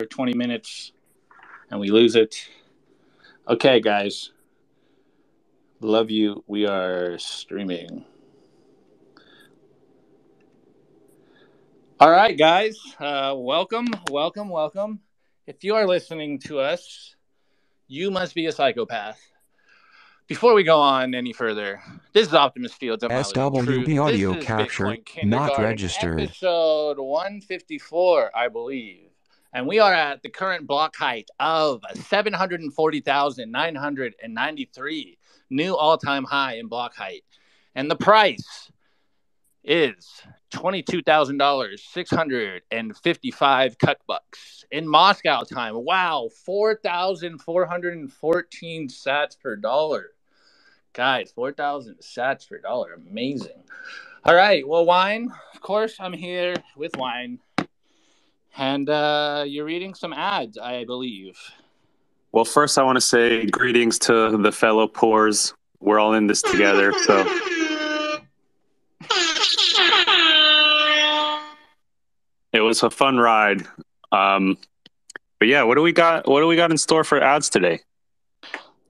for 20 minutes and we lose it. Okay, guys. Love you. We are streaming. All right, guys. Uh, welcome, welcome, welcome. If you are listening to us, you must be a psychopath. Before we go on any further, this is Optimus Fields. SWB audio capture, not registered. Episode 154, I believe. And we are at the current block height of 740,993, new all time high in block height. And the price is $22,000, 655 cuck bucks. In Moscow time, wow, 4,414 sats per dollar. Guys, 4,000 sats per dollar. Amazing. All right, well, wine, of course, I'm here with wine. And uh, you're reading some ads, I believe. Well, first, I want to say greetings to the fellow poors. We're all in this together. So, it was a fun ride. Um, but yeah, what do we got? What do we got in store for ads today?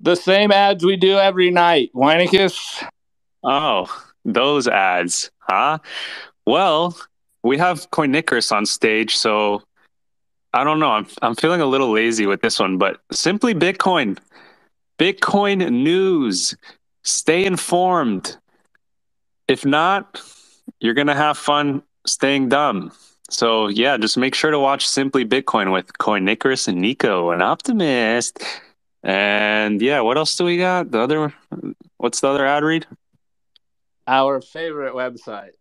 The same ads we do every night. Weinicus. Oh, those ads, huh? Well, we have Coinicarus on stage, so I don't know. I'm I'm feeling a little lazy with this one, but simply Bitcoin, Bitcoin news. Stay informed. If not, you're gonna have fun staying dumb. So yeah, just make sure to watch Simply Bitcoin with Coinicarus and Nico, an optimist. And yeah, what else do we got? The other, what's the other ad read? Our favorite website.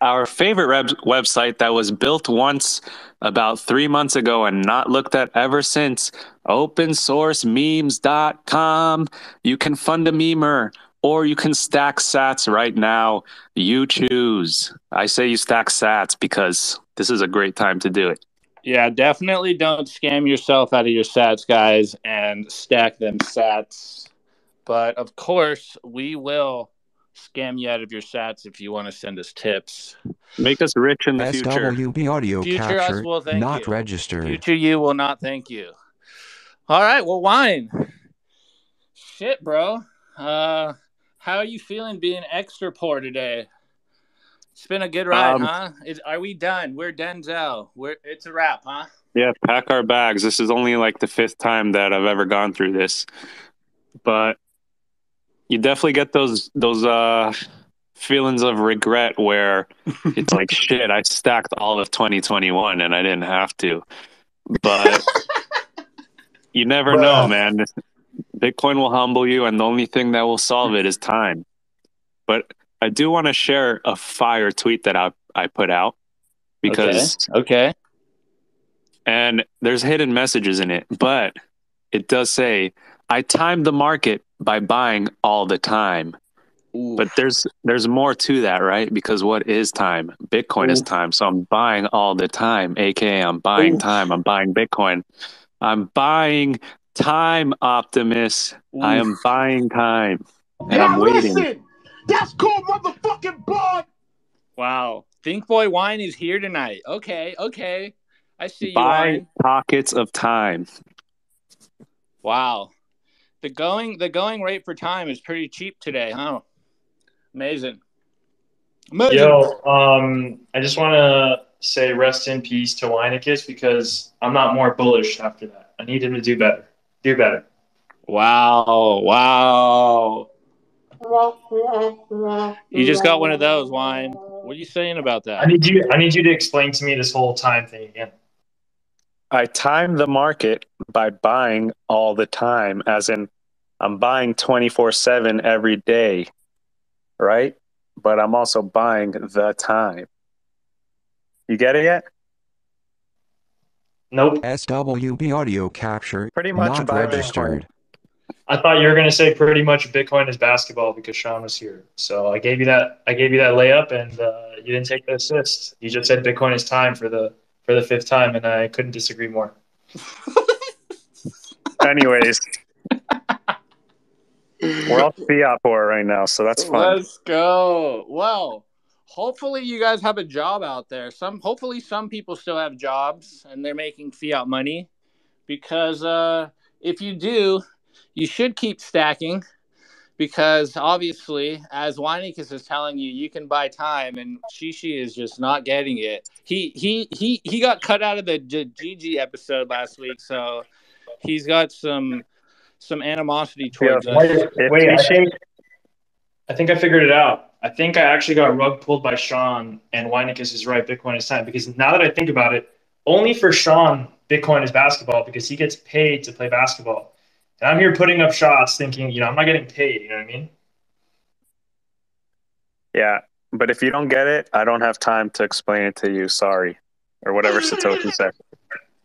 Our favorite web- website that was built once about three months ago and not looked at ever since opensourcememes.com you can fund a memer or you can stack sats right now. You choose. I say you stack sats because this is a great time to do it. Yeah, definitely don't scam yourself out of your sats, guys, and stack them sats. But of course, we will scam you out of your sats if you want to send us tips. make us rich in the future SWB audio Future us capture, will thank not you. registered. Future you will not thank you. All right, well, wine. Shit, bro. Uh, how are you feeling being extra poor today? It's been a good ride, Um, huh? Is, are we done? We're Denzel. We're it's a wrap, huh? Yeah, pack our bags. This is only like the fifth time that I've ever gone through this. But you definitely get those those uh feelings of regret where it's like shit, I stacked all of 2021 and I didn't have to. But you never know, man. Bitcoin will humble you and the only thing that will solve it is time. But I do want to share a fire tweet that I I put out because Okay. and there's hidden messages in it, but it does say I timed the market by buying all the time. Ooh. But there's there's more to that, right? Because what is time? Bitcoin is time. So I'm buying all the time, aka I'm buying Ooh. time. I'm buying Bitcoin. I'm buying time, Optimus. I am buying time. And I'm Now waiting. listen, that's called motherfucking blood. Wow. Think Boy Wine is here tonight. Okay, okay. I see you. Buy Wine. pockets of time. Wow. The going the going rate for time is pretty cheap today, huh? Amazing. Amazing. Yo, um, I just want to say rest in peace to Weinicus because I'm not more bullish after that. I need him to do better. Do better. Wow. Wow. You just got one of those, Wine. What are you saying about that? I need you. I need you to explain to me this whole time thing again. I time the market by buying all the time, as in I'm buying 24 7 every day, right? But I'm also buying the time. You get it yet? Nope. SWB audio capture, Pretty much not buy registered. I thought you were gonna say pretty much Bitcoin is basketball because Sean was here. So I gave you that. I gave you that layup, and uh, you didn't take the assist. You just said Bitcoin is time for the for the fifth time, and I couldn't disagree more. Anyways, we're all fiat poor right now, so that's fun. Let's go. Well, hopefully you guys have a job out there. Some hopefully some people still have jobs and they're making fiat money because uh, if you do, you should keep stacking because obviously, as Weinicus is telling you, you can buy time, and Shishi is just not getting it. He he he he got cut out of the GG episode last week, so he's got some some animosity towards Yeah, us. Wait, wait, I think, I think I figured it out. I think I actually got rug pulled by Sean, and Weinicus is right. Bitcoin is time because now that I think about it, only for Sean, Bitcoin is basketball because he gets paid to play basketball. And I'm here putting up shots, thinking, you know, I'm not getting paid. You know what I mean? Yeah, but if you don't get it, I don't have time to explain it to you. Sorry, or whatever Satoshi said.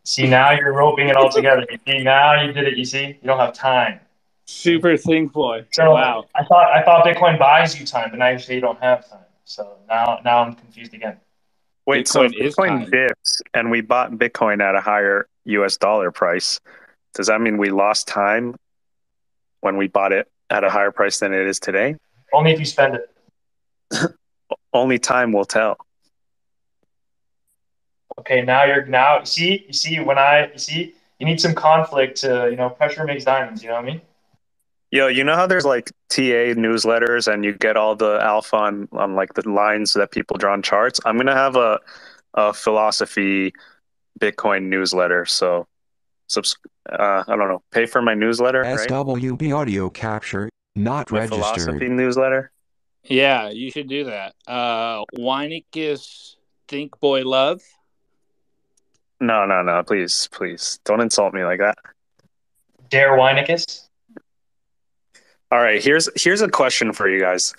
See, now you're roping it all together. You see, now you did it. You see, you don't have time. Super think boy. So wow. I thought I thought Bitcoin buys you time, but now you say you don't have time. So now now I'm confused again. Wait, so if Bitcoin is Bitcoin dips and we bought Bitcoin at a higher US dollar price, does that mean we lost time when we bought it at a higher price than it is today? Only if you spend it. Only time will tell. Okay, now you're now you see you see when I you see you need some conflict to you know pressure makes diamonds. You know what I mean? Yo, you know how there's like TA newsletters and you get all the alpha on, on like the lines that people draw on charts? I'm gonna have a a philosophy Bitcoin newsletter. So subs- uh, I don't know, pay for my newsletter, right? SWB audio capture, not My registered. philosophy newsletter. Yeah, you should do that. Uh Weinicus Think Boy Love. No, no, no, please, please. Don't insult me like that. Dare Weinicus? All right, here's here's a question for you guys.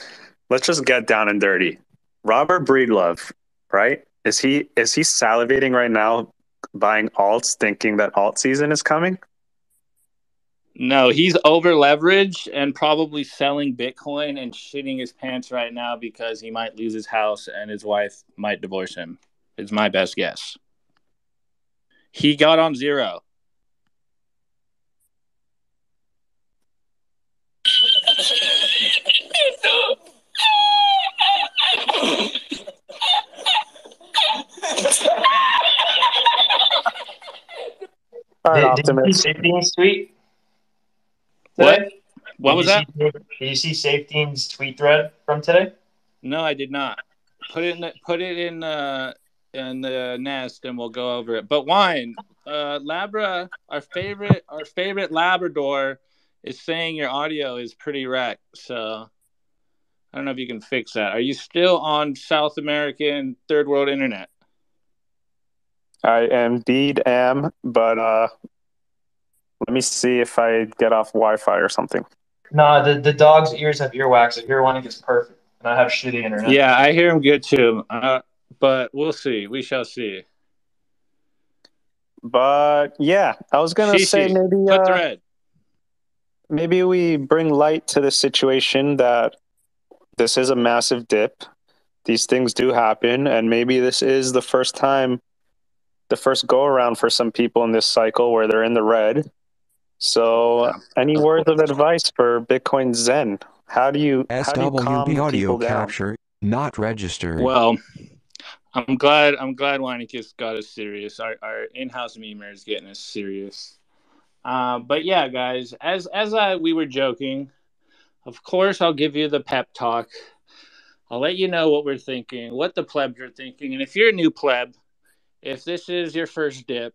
Let's just get down and dirty. Robert Breedlove, right? Is he is he salivating right now buying alts thinking that alt season is coming? No, he's over leveraged and probably selling Bitcoin and shitting his pants right now because he might lose his house and his wife might divorce him. Is my best guess. He got on zero. All right, Did, did you Optimus. see Safety's tweet? What? today? What Did was that? see- Did you see Safety's tweet thread from today? No, I did not. Put it in the, put it in uh in the nest and we'll go over it. But wine, uh Labra, our favorite our favorite Labrador is saying your audio is pretty wrecked. So I don't know if you can fix that. Are you still on South American third world internet? I indeed am, but uh let me see if I get off Wi-Fi or something. Nah, the, the dog's ears have earwax. If earwax is perfect, and I have shitty internet. Yeah, I hear him good too. Uh, but we'll see. We shall see. But yeah, I was gonna Shishi, say maybe Put uh, thread. maybe we bring light to the situation that this is a massive dip. These things do happen, and maybe this is the first time, the first go around for some people in this cycle where they're in the red. So, Yeah, any words of advice for Bitcoin Zen? How do you how do you calm SWB audio people down? capture, not registered. Well, I'm glad. I'm glad Weinicus got us serious. Our, our in-house memer is getting us serious. Uh, but yeah, guys, as as I we were joking, of course I'll give you the pep talk. I'll let you know what we're thinking, what the plebs are thinking, and if you're a new pleb, if this is your first dip,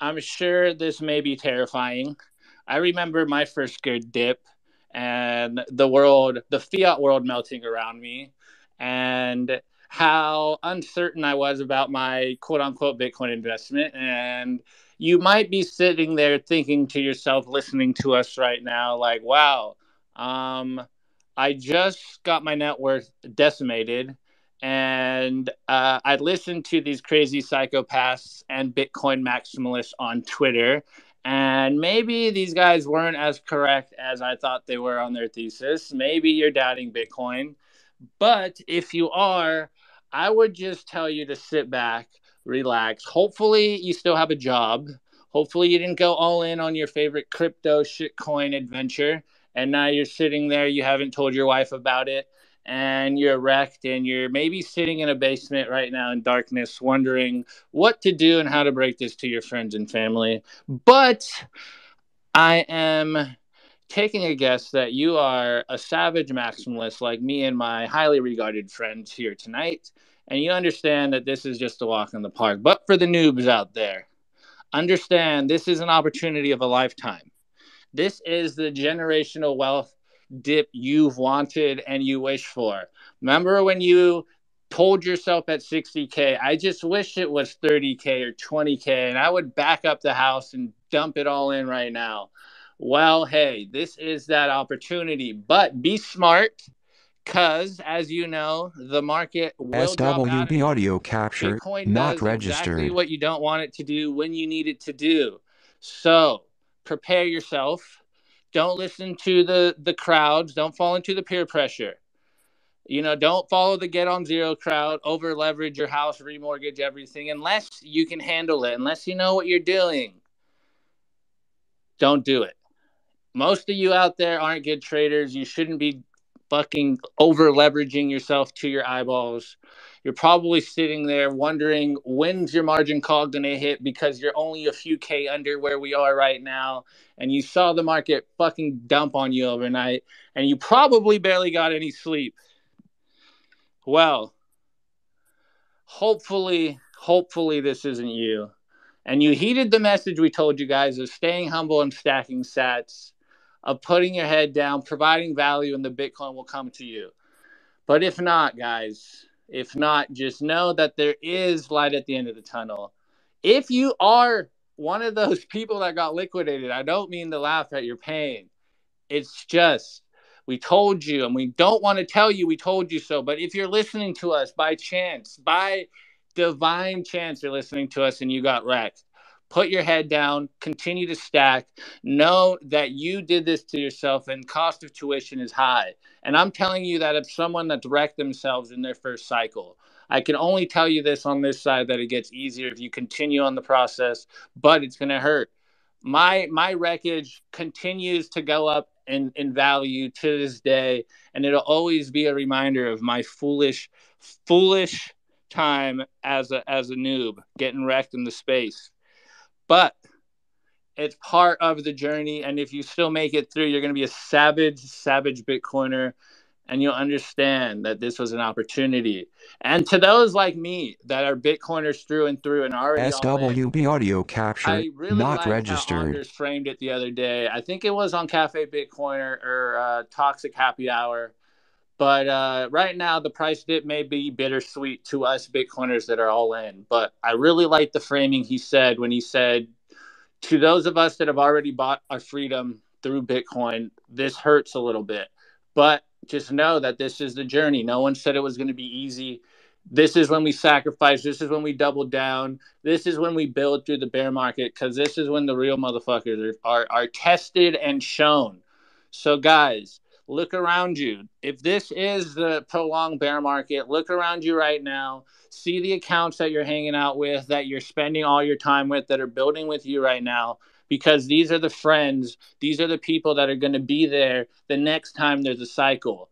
I'm sure this may be terrifying. I remember my first good dip and the world, the fiat world melting around me, and how uncertain I was about my quote unquote Bitcoin investment. And you might be sitting there thinking to yourself, listening to us right now, like, wow, um, I just got my net worth decimated. And uh, I listened to these crazy psychopaths and Bitcoin maximalists on Twitter. And maybe these guys weren't as correct as I thought they were on their thesis. Maybe you're doubting Bitcoin. But if you are, I would just tell you to sit back, relax. Hopefully, you still have a job. Hopefully, you didn't go all in on your favorite crypto shitcoin adventure. And now you're sitting there, you haven't told your wife about it. And you're wrecked and you're maybe sitting in a basement right now in darkness wondering what to do and how to break this to your friends and family. But I am taking a guess that you are a savage maximalist like me and my highly regarded friends here tonight, and you understand that this is just a walk in the park. But for the noobs out there, understand this is an opportunity of a lifetime. This is the generational wealth dip you've wanted and you wish for. Remember when you told yourself at 60K, I just wish it was 30K or 20K, and I would back up the house and dump it all in right now. Well, hey, this is that opportunity, but be smart because, as you know, the market will. SWB audio capture, Bitcoin not registered. exactly what you don't want it to do when you need it to do. So prepare yourself. Don't listen to the the crowds. Don't fall into the peer pressure. You know, don't follow the get on zero crowd, over leverage your house, remortgage everything unless you can handle it, unless you know what you're doing. Don't do it. Most of you out there aren't good traders. You shouldn't be fucking over leveraging yourself to your eyeballs. You're probably sitting there wondering when's your margin call going to hit because you're only a few K under where we are right now. And you saw the market fucking dump on you overnight and you probably barely got any sleep. Well, hopefully, hopefully this isn't you. And you heeded the message we told you guys of staying humble and stacking sats, of putting your head down, providing value, and the Bitcoin will come to you. But if not, guys, if not, just know that there is light at the end of the tunnel. If you are one of those people that got liquidated, I don't mean to laugh at your pain. It's just we told you, and we don't want to tell you we told you so. But if you're listening to us by chance, by divine chance, you're listening to us and you got wrecked, put your head down, continue to stack. Know that you did this to yourself, and cost of tuition is high. And I'm telling you that if someone that's wrecked themselves in their first cycle, I can only tell you this on this side that it gets easier if you continue on the process, but it's going to hurt. My my wreckage continues to go up in, in value to this day, and it'll always be a reminder of my foolish, foolish time as a as a noob getting wrecked in the space. But it's part of the journey, and if you still make it through, you're going to be a savage, savage Bitcoiner and you'll understand that this was an opportunity. And to those like me that are Bitcoiners through and through and already all in, SWB audio capture, I really not how registered. Anders framed it the other day. I think it was on Cafe Bitcoiner or uh, Toxic Happy Hour. But uh, right now, the price dip may be bittersweet to us Bitcoiners that are all in. But I really like the framing he said when he said, to those of us that have already bought our freedom through Bitcoin, this hurts a little bit. But just know that this is the journey. No one said it was going to be easy. This is when we sacrifice. This is when we double down. This is when we build through the bear market because this is when the real motherfuckers are, are, are tested and shown. So, guys, look around you. If this is the prolonged bear market, look around you right now. See the accounts that you're hanging out with, that you're spending all your time with, that are building with you right now because these are the friends, these are the people that are going to be there the next time there's a cycle.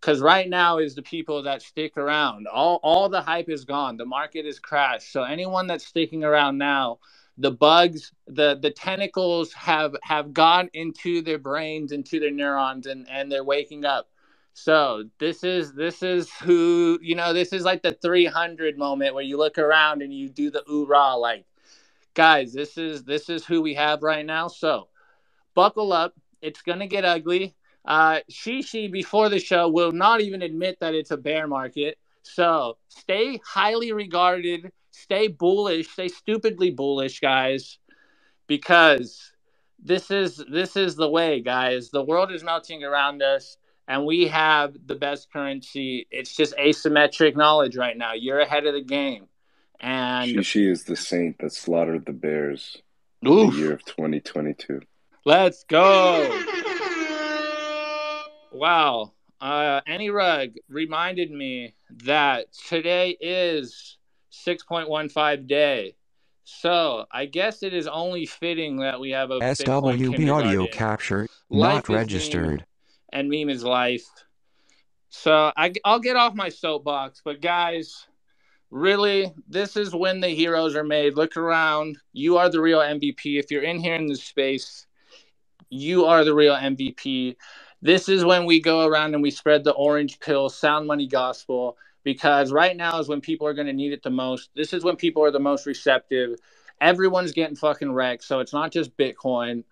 Because right now is the people that stick around. All all the hype is gone. The market is crashed. So anyone that's sticking around now, the bugs, the the tentacles have have gone into their brains, into their neurons, and and they're waking up. So this is this is who you know. This is like the 300 moment where you look around and you do the ooh rah like guys, this is this is who we have right now. So buckle up. It's gonna get ugly. Uh, Shishi before the show will not even admit that it's a bear market. So stay highly regarded, stay bullish, stay stupidly bullish, guys, because this is this is the way, guys. The world is melting around us, and we have the best currency. It's just asymmetric knowledge right now. You're ahead of the game, and she is the saint that slaughtered the bears in the year of 2022. Let's go. Wow. Uh, Any Rug reminded me that today is 6.15 day. So I guess it is only fitting that we have a SWB audio capture, Life not meme registered. and meme is life. So I, I'll get off my soapbox, but guys, really, this is when the heroes are made. Look around. You are the real MVP. If you're in here in this space, you are the real MVP. This is when we go around and we spread the orange pill, sound money gospel, because right now is when people are going to need it the most. This is when people are the most receptive. Everyone's getting fucking wrecked. So it's not just Bitcoin.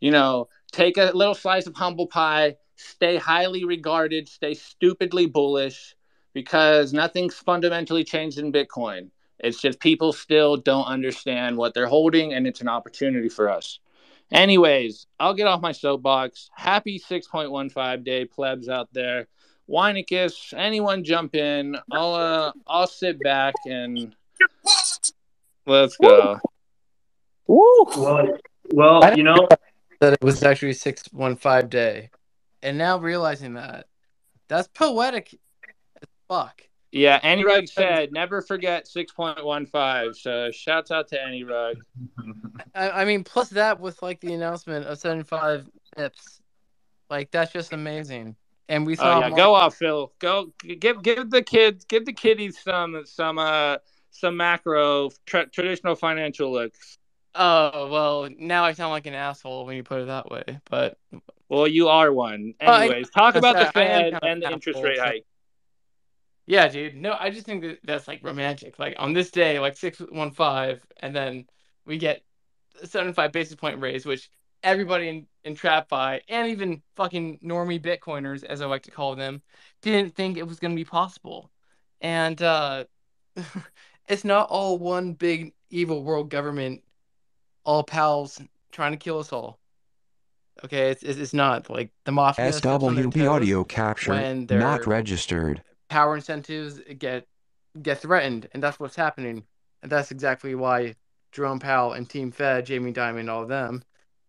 You know, take a little slice of humble pie, stay highly regarded, stay stupidly bullish because nothing's fundamentally changed in Bitcoin. It's just people still don't understand what they're holding, and it's an opportunity for us. Anyways, I'll get off my soapbox. Happy 6.15 day plebs out there. Weinicus, anyone jump in. I'll uh, I'll sit back and let's go. Woo! Well, well, you know, that it was actually six one five day, and now realizing that, that's poetic as fuck. Yeah, Any Rug said never forget 6.15. So shouts out to Any Rug. I, I mean, plus that with like the announcement of seventy five pips, like that's just amazing. And we saw Oh yeah, Mark- go off, Phil. Go give give the kids, give the kiddies some some uh some macro tra- traditional financial looks. Oh well, now I sound like an asshole when you put it that way. But Well, you are one. Well, I- Anyways, talk about the Fed and the interest rate hike. yeah, dude, no, I just think that that's like romantic. Like on this day, like six one five, and then we get seventy five basis point raise, which everybody in, in TradFi and even fucking normie Bitcoiners, as I like to call them, didn't think it was going to be possible. And uh, it's not all one big evil world government, all pals trying to kill us all. Okay, it's it's, it's not like the mafia. their audio capture not registered. power incentives get get threatened, and that's what's happening. And that's exactly why Jerome Powell and Team Fed, Jamie Dimon, all of them,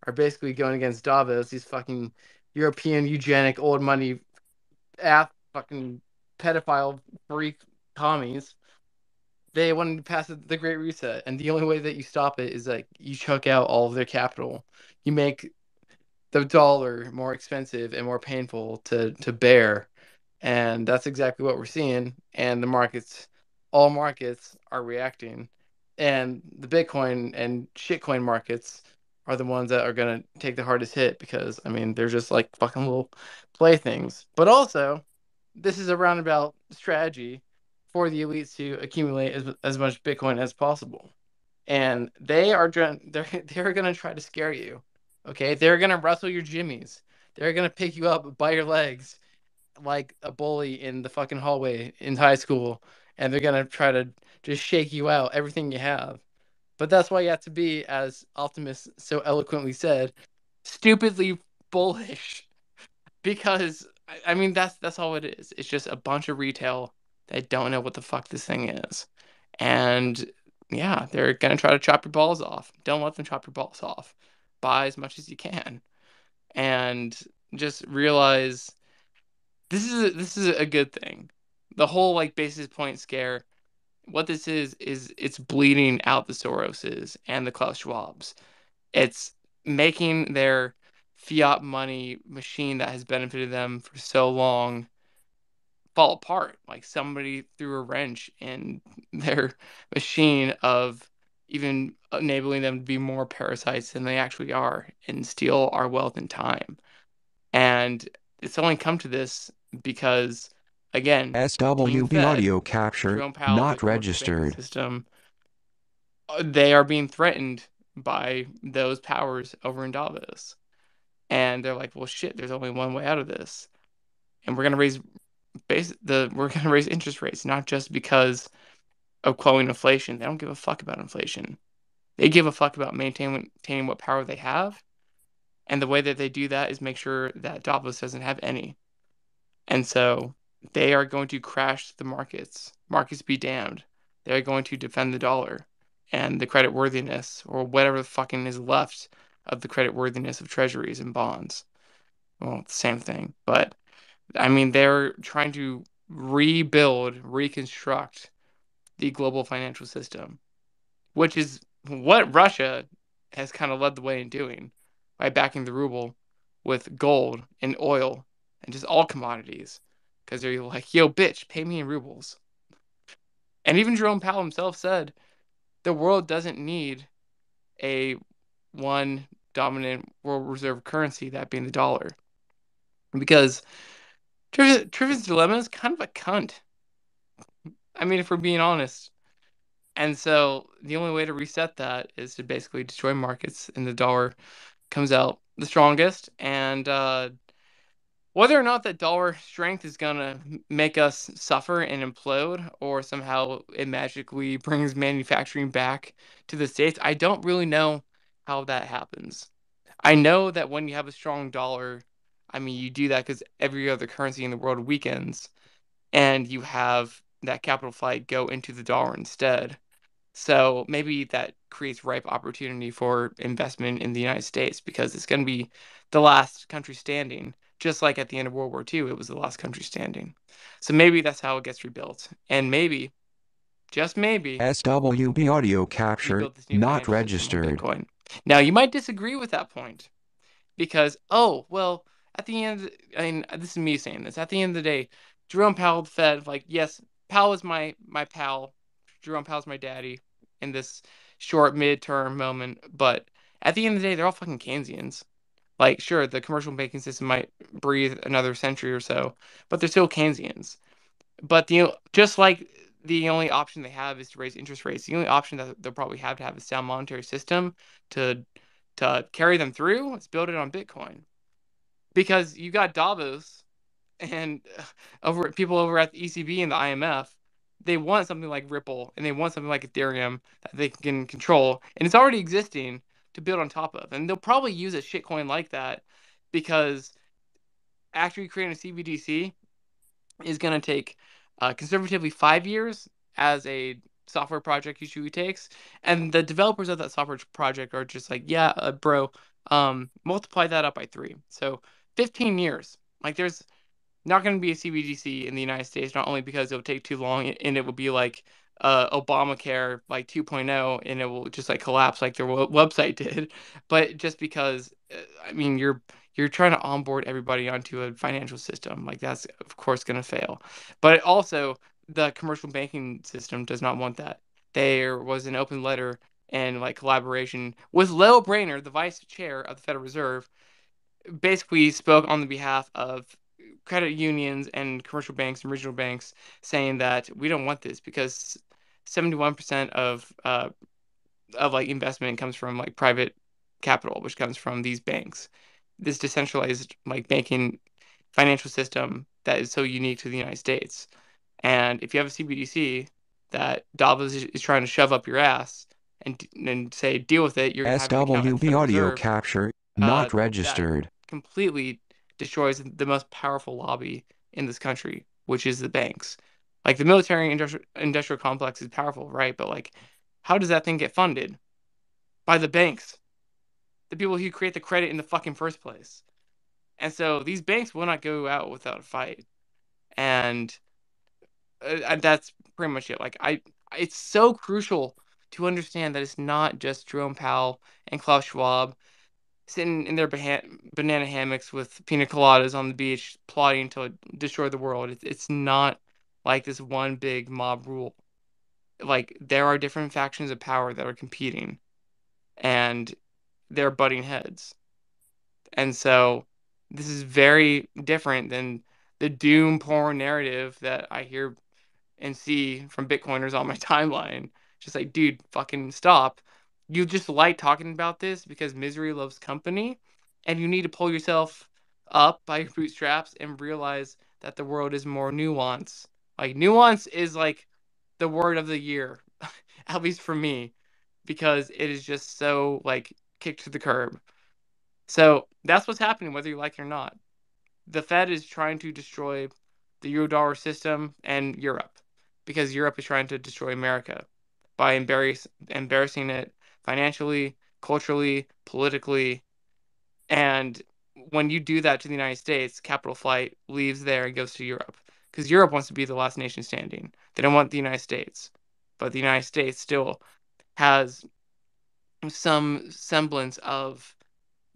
are basically going against Davos, these fucking European eugenic old money ass fucking pedophile freak commies. They wanted to pass the Great Reset, and the only way that you stop it is like you choke out all of their capital. You make the dollar more expensive and more painful to to bear and that's exactly what we're seeing and the markets all markets are reacting and the bitcoin and shitcoin markets are the ones that are going to take the hardest hit because i mean they're just like fucking little playthings but also this is a roundabout strategy for the elites to accumulate as, as much bitcoin as possible. And they are they're they're going to try to scare you okay? They're going to rustle your jimmies. They're going to pick you up by your legs like a bully in the fucking hallway in high school and they're gonna try to just shake you out everything you have but that's why you have to be as optimus so eloquently said stupidly bullish. Because I- mean that's that's all it is. It's just a bunch of retail that don't know what the fuck this thing is. And yeah they're gonna try to chop your balls off. Don't let them chop your balls off. Buy as much as you can. And just realize this is a, this is a good thing. The whole like basis point scare, what this is is it's bleeding out the Soroses and the Klaus Schwabs. It's making their fiat money machine that has benefited them for so long fall apart. Like somebody threw a wrench in their machine of even enabling them to be more parasites than they actually are and steal our wealth and time. And it's only come to this because, again, SWB Fed, audio capture not the commercial banking registered. System, uh, they are being threatened by those powers over in Davos, and they're like, "Well, shit, there's only one way out of this, and we're gonna raise base the we're gonna raise interest rates not just because of quelling inflation. They don't give a fuck about inflation. They give a fuck about maintaining maintaining what power they have, and the way that they do that is make sure that Davos doesn't have any." And so they are going to crash the markets. Markets be damned. They're going to defend the dollar and the credit worthiness or whatever the fucking is left of the credit worthiness of treasuries and bonds. Well, same thing. But I mean, they're trying to rebuild, reconstruct the global financial system, which is what Russia has kind of led the way in doing by backing the ruble with gold and oil and just all commodities. Because they're like, "Yo, bitch, pay me in rubles." And even Jerome Powell himself said, "The world doesn't need a one dominant world reserve currency, that being the dollar, because Triffin's dilemma is kind of a cunt. I mean, if we're being honest." And so the only way to reset that is to basically destroy markets, and the dollar comes out the strongest. And uh, whether or not that dollar strength is gonna make us suffer and implode, or somehow it magically brings manufacturing back to the states, I don't really know how that happens. I know that when you have a strong dollar, I mean, you do that because every other currency in the world weakens, and you have that capital flight go into the dollar instead. So maybe that creates ripe opportunity for investment in the United States because it's going to be the last country standing. Just like at the end of World War II, it was the last country standing. So maybe that's how it gets rebuilt. And maybe, just maybe, SWB audio capture rebuild this new not financial system on registered. Now, you might disagree with that point because, oh, well, at the end, I mean, this is me saying this. At the end of the day, Jerome Powell, the Fed, like, yes, Powell is my my pal. Jerome Powell's my daddy in this short midterm moment. But at the end of the day, they're all fucking Keynesians. Like, sure, the commercial banking system might breathe another century or so, but they're still Keynesians. But the just like the only option they have is to raise interest rates. The only option that they'll probably have to have a sound monetary system to to carry them through is build it on Bitcoin, because you got Davos and over people over at the ECB and the IMF. They want something like Ripple and they want something like Ethereum that they can control, and it's already existing to build on top of. And they'll probably use a shitcoin like that because actually creating a CBDC is going to take uh, conservatively five years as a software project usually takes. And the developers of that software project are just like, yeah, uh, bro, um, multiply that up by three. So 15 years. Like there's not going to be a CBDC in the United States, not only because it will take too long and it will be like uh, Obamacare like 2.0 and it will just like collapse like their website did, but just because uh, I mean you're you're trying to onboard everybody onto a financial system like that's of course going to fail. But also the commercial banking system does not want that. There was an open letter and like collaboration with Lael Brainard, the vice chair of the Federal Reserve, basically spoke on the behalf of credit unions and commercial banks and regional banks saying that we don't want this because 71% of uh, of like investment comes from like private capital which comes from these banks this decentralized like banking financial system that is so unique to the United States and if you have a CBDC that Davos is, is trying to shove up your ass and and say deal with it you're gonna have an account at the SWB audio Reserve, capture uh, not that registered. completely destroys the most powerful lobby in this country, which is the banks. Like the military industrial, complex is powerful, right? But like, how does that thing get funded? By the banks, the people who create the credit in the fucking first place. And so these banks will not go out without a fight. And uh, that's pretty much it. Like I, it's so crucial to understand that it's not just Jerome Powell and Klaus Schwab sitting in their banana hammocks with pina coladas on the beach, plotting to destroy the world. It's it's not like this one big mob rule. Like there are different factions of power that are competing, and they're butting heads. And so this is very different than the doom porn narrative that I hear and see from Bitcoiners on my timeline. Just like, dude, fucking stop. You just like talking about this because misery loves company, and you need to pull yourself up by your bootstraps and realize that the world is more nuance. Like nuance is like the word of the year, at least for me, because it is just so like kicked to the curb. So that's what's happening, whether you like it or not. The Fed is trying to destroy the Eurodollar system and Europe because Europe is trying to destroy America by embarrass- embarrassing it financially, culturally, politically. And when you do that to the United States, capital flight leaves there and goes to Europe because Europe wants to be the last nation standing. They don't want the United States, but the United States still has some semblance of,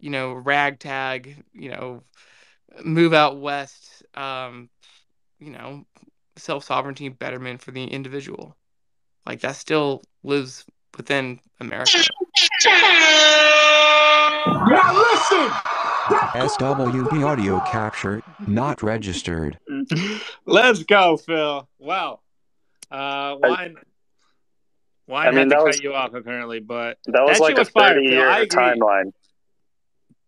you know, ragtag, you know, move out west, um, you know, self sovereignty betterment for the individual. Like that still lives within America. Now listen. SWB audio capture not registered. Let's go, Phil. Wow. Uh, wine. Wine I mean, had to that cut was- you off apparently, but That was That like shit a was thirty-year timeline.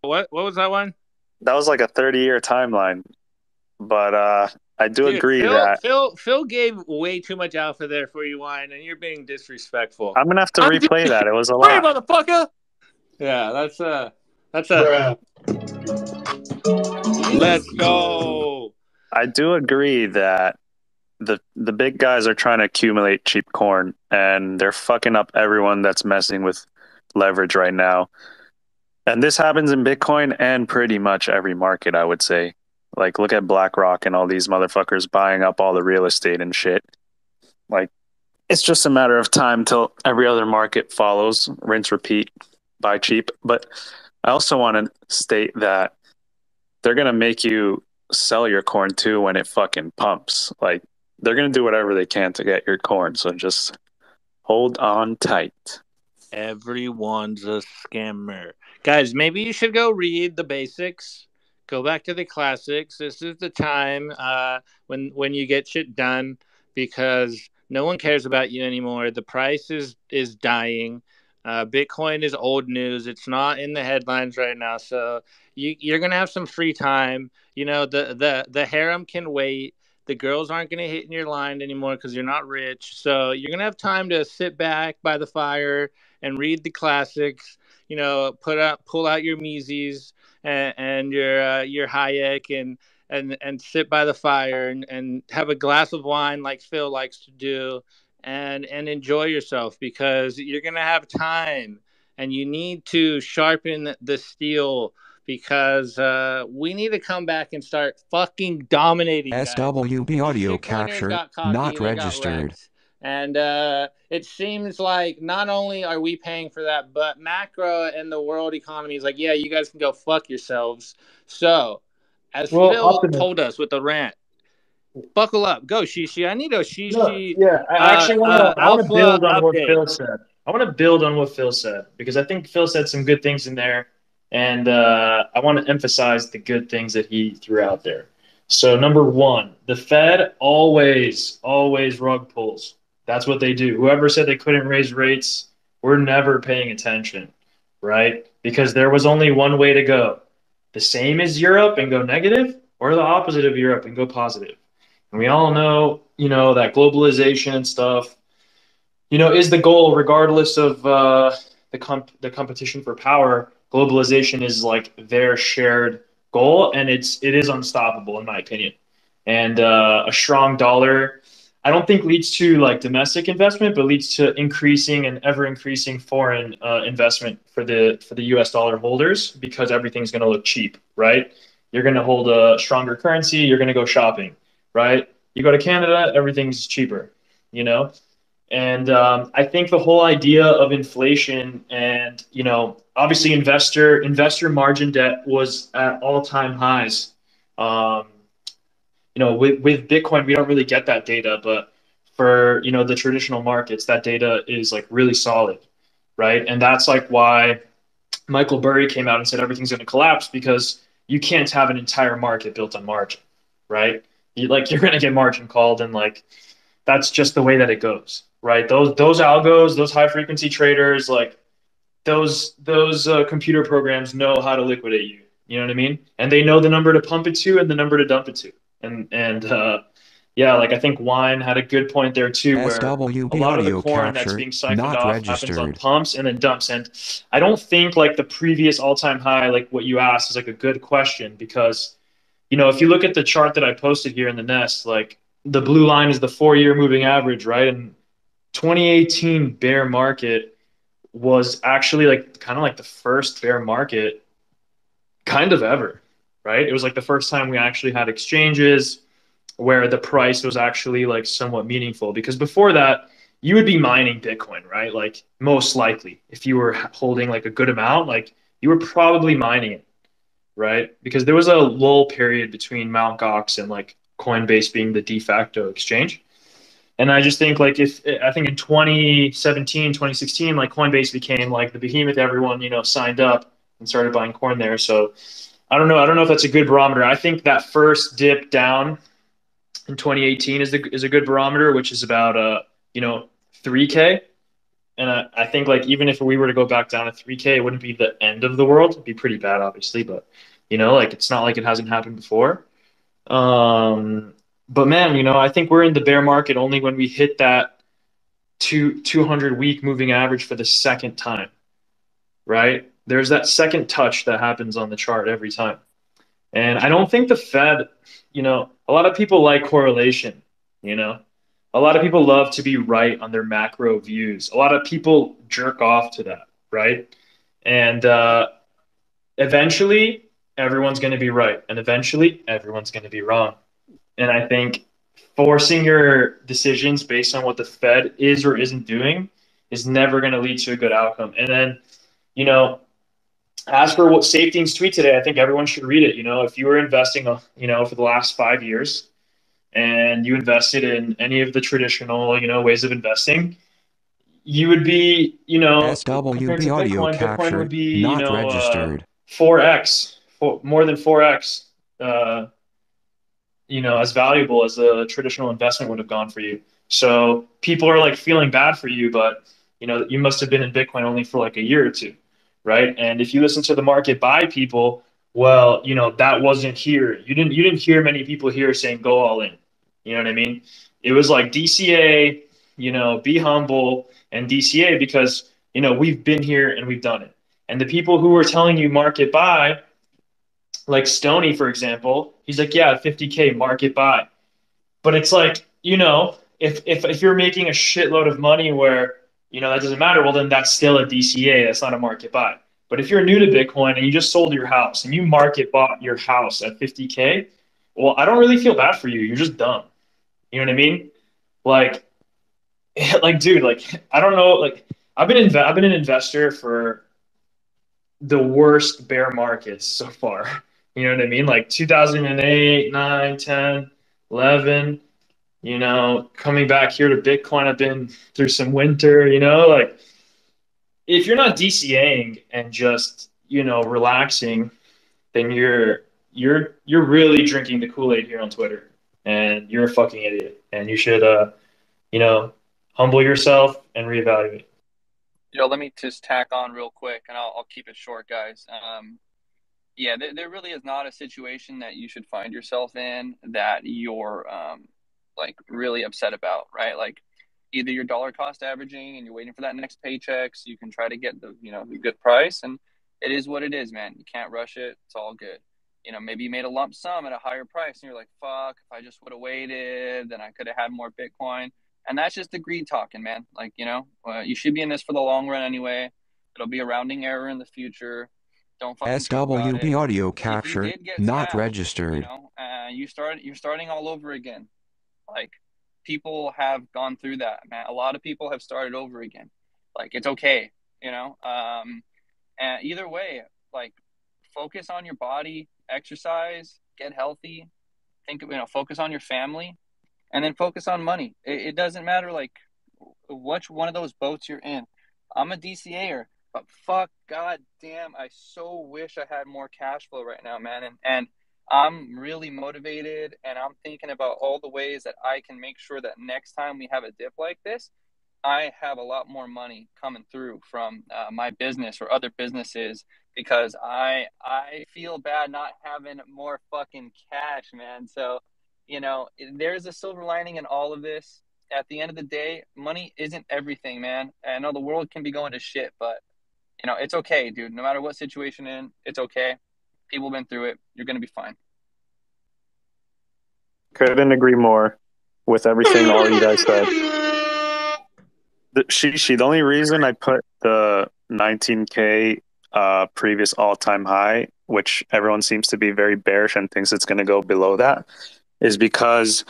what what was that one? That was like a 30 year timeline. But uh, I do Dude, agree Phil, that Phil Phil gave way too much alpha there for you, wine, and you're being disrespectful. I'm going to have to I'm replay that. It was a Hey, lot. motherfucker! yeah, that's a that's a let's go. I do agree that the the big guys are trying to accumulate cheap corn and they're fucking up everyone that's messing with leverage right now. And this happens in Bitcoin and pretty much every market, I would say. Like look at BlackRock and all these motherfuckers buying up all the real estate and shit. Like it's just a matter of time till every other market follows, rinse repeat, buy cheap. But I also want to state that they're going to make you sell your corn too when it fucking pumps. Like they're gonna do whatever they can to get your corn. So just hold on tight. Everyone's a scammer. Guys, maybe you should go read the basics. Go back to the classics. This is the time uh, when when you get shit done because no one cares about you anymore. The price is is dying. Uh, Bitcoin is old news. It's not in the headlines right now. So you, you're gonna have some free time. You know the the the harem can wait. The girls aren't gonna hit in your line anymore because you're not rich. So you're gonna have time to sit back by the fire and read the classics. You know, put out, pull out your Mises and, and your uh, your Hayek and and and sit by the fire and, and have a glass of wine like Phil likes to do, and and enjoy yourself because you're gonna have time and you need to sharpen the steel because uh, we need to come back and start fucking dominating. guys. SWB audio capture not and they got registered. And uh, it seems like not only are we paying for that, but macro and the world economy is like, yeah, you guys can go fuck yourselves. So, as Well, Phil Optimus- told us with the rant, buckle up, go Shishi. I need a No, Shishi. yeah, I uh, actually want uh, to. I want to alpha build on what. Phil said. I want to build on what Phil said because I think Phil said some good things in there, and uh, I want to emphasize the good things that he threw out there. So number one, the Fed always, always rug pulls. That's what they do. Whoever said they couldn't raise rates, we're never paying attention, right? Because there was only one way to go. The same as Europe and go negative, or the opposite of Europe and go positive. And we all know, you know, that globalization and stuff, you know, is the goal regardless of uh, the comp- the competition for power. Globalization is like their shared goal, and it's it is unstoppable in my opinion. And uh, a strong dollar, I don't think leads to like domestic investment, but leads to increasing and ever increasing foreign uh, investment for the for the U.S. dollar holders because everything's going to look cheap, right? You're going to hold a stronger currency. You're going to go shopping, right? You go to Canada, everything's cheaper, you know. And um, I think the whole idea of inflation and you know, obviously, investor investor margin debt was at all time highs. Um, you know, with with Bitcoin, we don't really get that data, but for you know the traditional markets, that data is like really solid, right? And that's like why Michael Burry came out and said everything's going to collapse because you can't have an entire market built on margin, right? You, like you're going to get margin called, and like that's just the way that it goes, right? Those those algos, those high frequency traders, like those those uh, computer programs know how to liquidate you. You know what I mean? And they know the number to pump it to and the number to dump it to. And and uh, yeah, like I think Wine had a good point there too, where a lot of the corn that's being siphoned off happens on pumps and then dumps. And I don't think like the previous all-time high, like what you asked, is like a good question because, you know, if you look at the chart that I posted here in the nest, like the blue line is the four-year moving average, right? And 2018 bear market was actually like kind of like the first bear market kind of ever, right? It was like the first time we actually had exchanges where the price was actually like somewhat meaningful because before that you would be mining bitcoin right like most likely if you were holding like a good amount like you were probably mining it right because there was a lull period between Mt. Gox and like Coinbase being the de facto exchange. And I just think like if I think in 2017, 2016, like Coinbase became like the behemoth everyone, you know, signed up and started buying corn there. So I don't know. I don't know if that's a good barometer. I think that first dip down in 2018 is the is a good barometer, which is about uh, you know, 3k. And I, I think like even if we were to go back down to 3k, it wouldn't be the end of the world. It'd be pretty bad obviously, but you know, like it's not like it hasn't happened before. Um but man, you know, I think we're in the bear market only when we hit that two 200 week moving average for the second time, right? There's that second touch that happens on the chart every time. And I don't think the Fed, you know, a lot of people like correlation, you know, a lot of people love to be right on their macro views. A lot of people jerk off to that, right? And uh, eventually, everyone's going to be right. And eventually, everyone's going to be wrong. And I think forcing your decisions based on what the Fed is or isn't doing is never going to lead to a good outcome. And then, you know, as for what Saifedean's tweet today, I think everyone should read it. You know, if you were investing, you know, for the last five years and you invested in any of the traditional, you know, ways of investing, you would be, you know, SWB audio Bitcoin, Bitcoin capture would be, not you know, uh, registered. 4x, four, more than 4x, uh, you know, as valuable as a traditional investment would have gone for you. So people are like feeling bad for you, but you know, you must have been in Bitcoin only for like a year or two, right? And if you listen to the market buy people, well, you know, that wasn't here. You didn't you didn't hear many people here saying go all in. You know what I mean? It was like DCA, you know, be humble and DCA because, you know, we've been here and we've done it. And the people who were telling you market buy, like Stony, for example, he's like, yeah, 50K market buy. But it's like, you know, if, if, if you're making a shitload of money where, you know, that doesn't matter, well, then that's still a DCA. That's not a market buy. But if you're new to Bitcoin and you just sold your house and you market bought your house at 50K, well, I don't really feel bad for you. You're just dumb. You know what I mean? Like, like, dude, like, I don't know. Like, I've been inv- I've been an investor for the worst bear markets so far. You know what I mean? Like 2008, 9, 10, 11, you know, coming back here to Bitcoin, I've been through some winter, you know, like if you're not DCAing and just, you know, relaxing, then you're you're you're really drinking the Kool-Aid here on Twitter and you're a fucking idiot and you should uh you know, humble yourself and reevaluate. Yo, let me just tack on real quick, and I'll, I'll keep it short, guys. Um, yeah, there, there really is not a situation that you should find yourself in that you're um, like really upset about, right? Like either you're dollar cost averaging and you're waiting for that next paycheck, so you can try to get the you know the good price, and it is what it is, man. You can't rush it. It's all good. You know, maybe you made a lump sum at a higher price, and you're like, "Fuck! If I just would have waited, then I could have had more Bitcoin." and that's just the greed talking, man. Like you know, uh, you should be in this for the long run anyway. It'll be a rounding error in the future. Don't SWB audio capture not You registered. know, uh, you start you're starting all over again. Like people have gone through that, man. A lot of people have started over again. Like it's okay, you know. Um, and either way, like focus on your body, exercise, get healthy. Think you know, focus on your family and then focus on money. It, it doesn't matter like which one of those boats you're in. I'm a DCAer, but fuck, god damn, I so wish I had more cash flow right now, man. And and I'm really motivated, and I'm thinking about all the ways that I can make sure that next time we have a dip like this, I have a lot more money coming through from uh, my business or other businesses because I I feel bad not having more fucking cash, man. So you know, there's a silver lining in all of this. At the end of the day, money isn't everything, man. I know the world can be going to shit, but you know, it's okay, dude. No matter what situation in, it's okay. People have been through it. You're gonna be fine. Couldn't agree more with everything all you guys said. The, she, she, the only reason I put the 19K uh, previous all time high, which everyone seems to be very bearish and thinks it's going to go below that, is because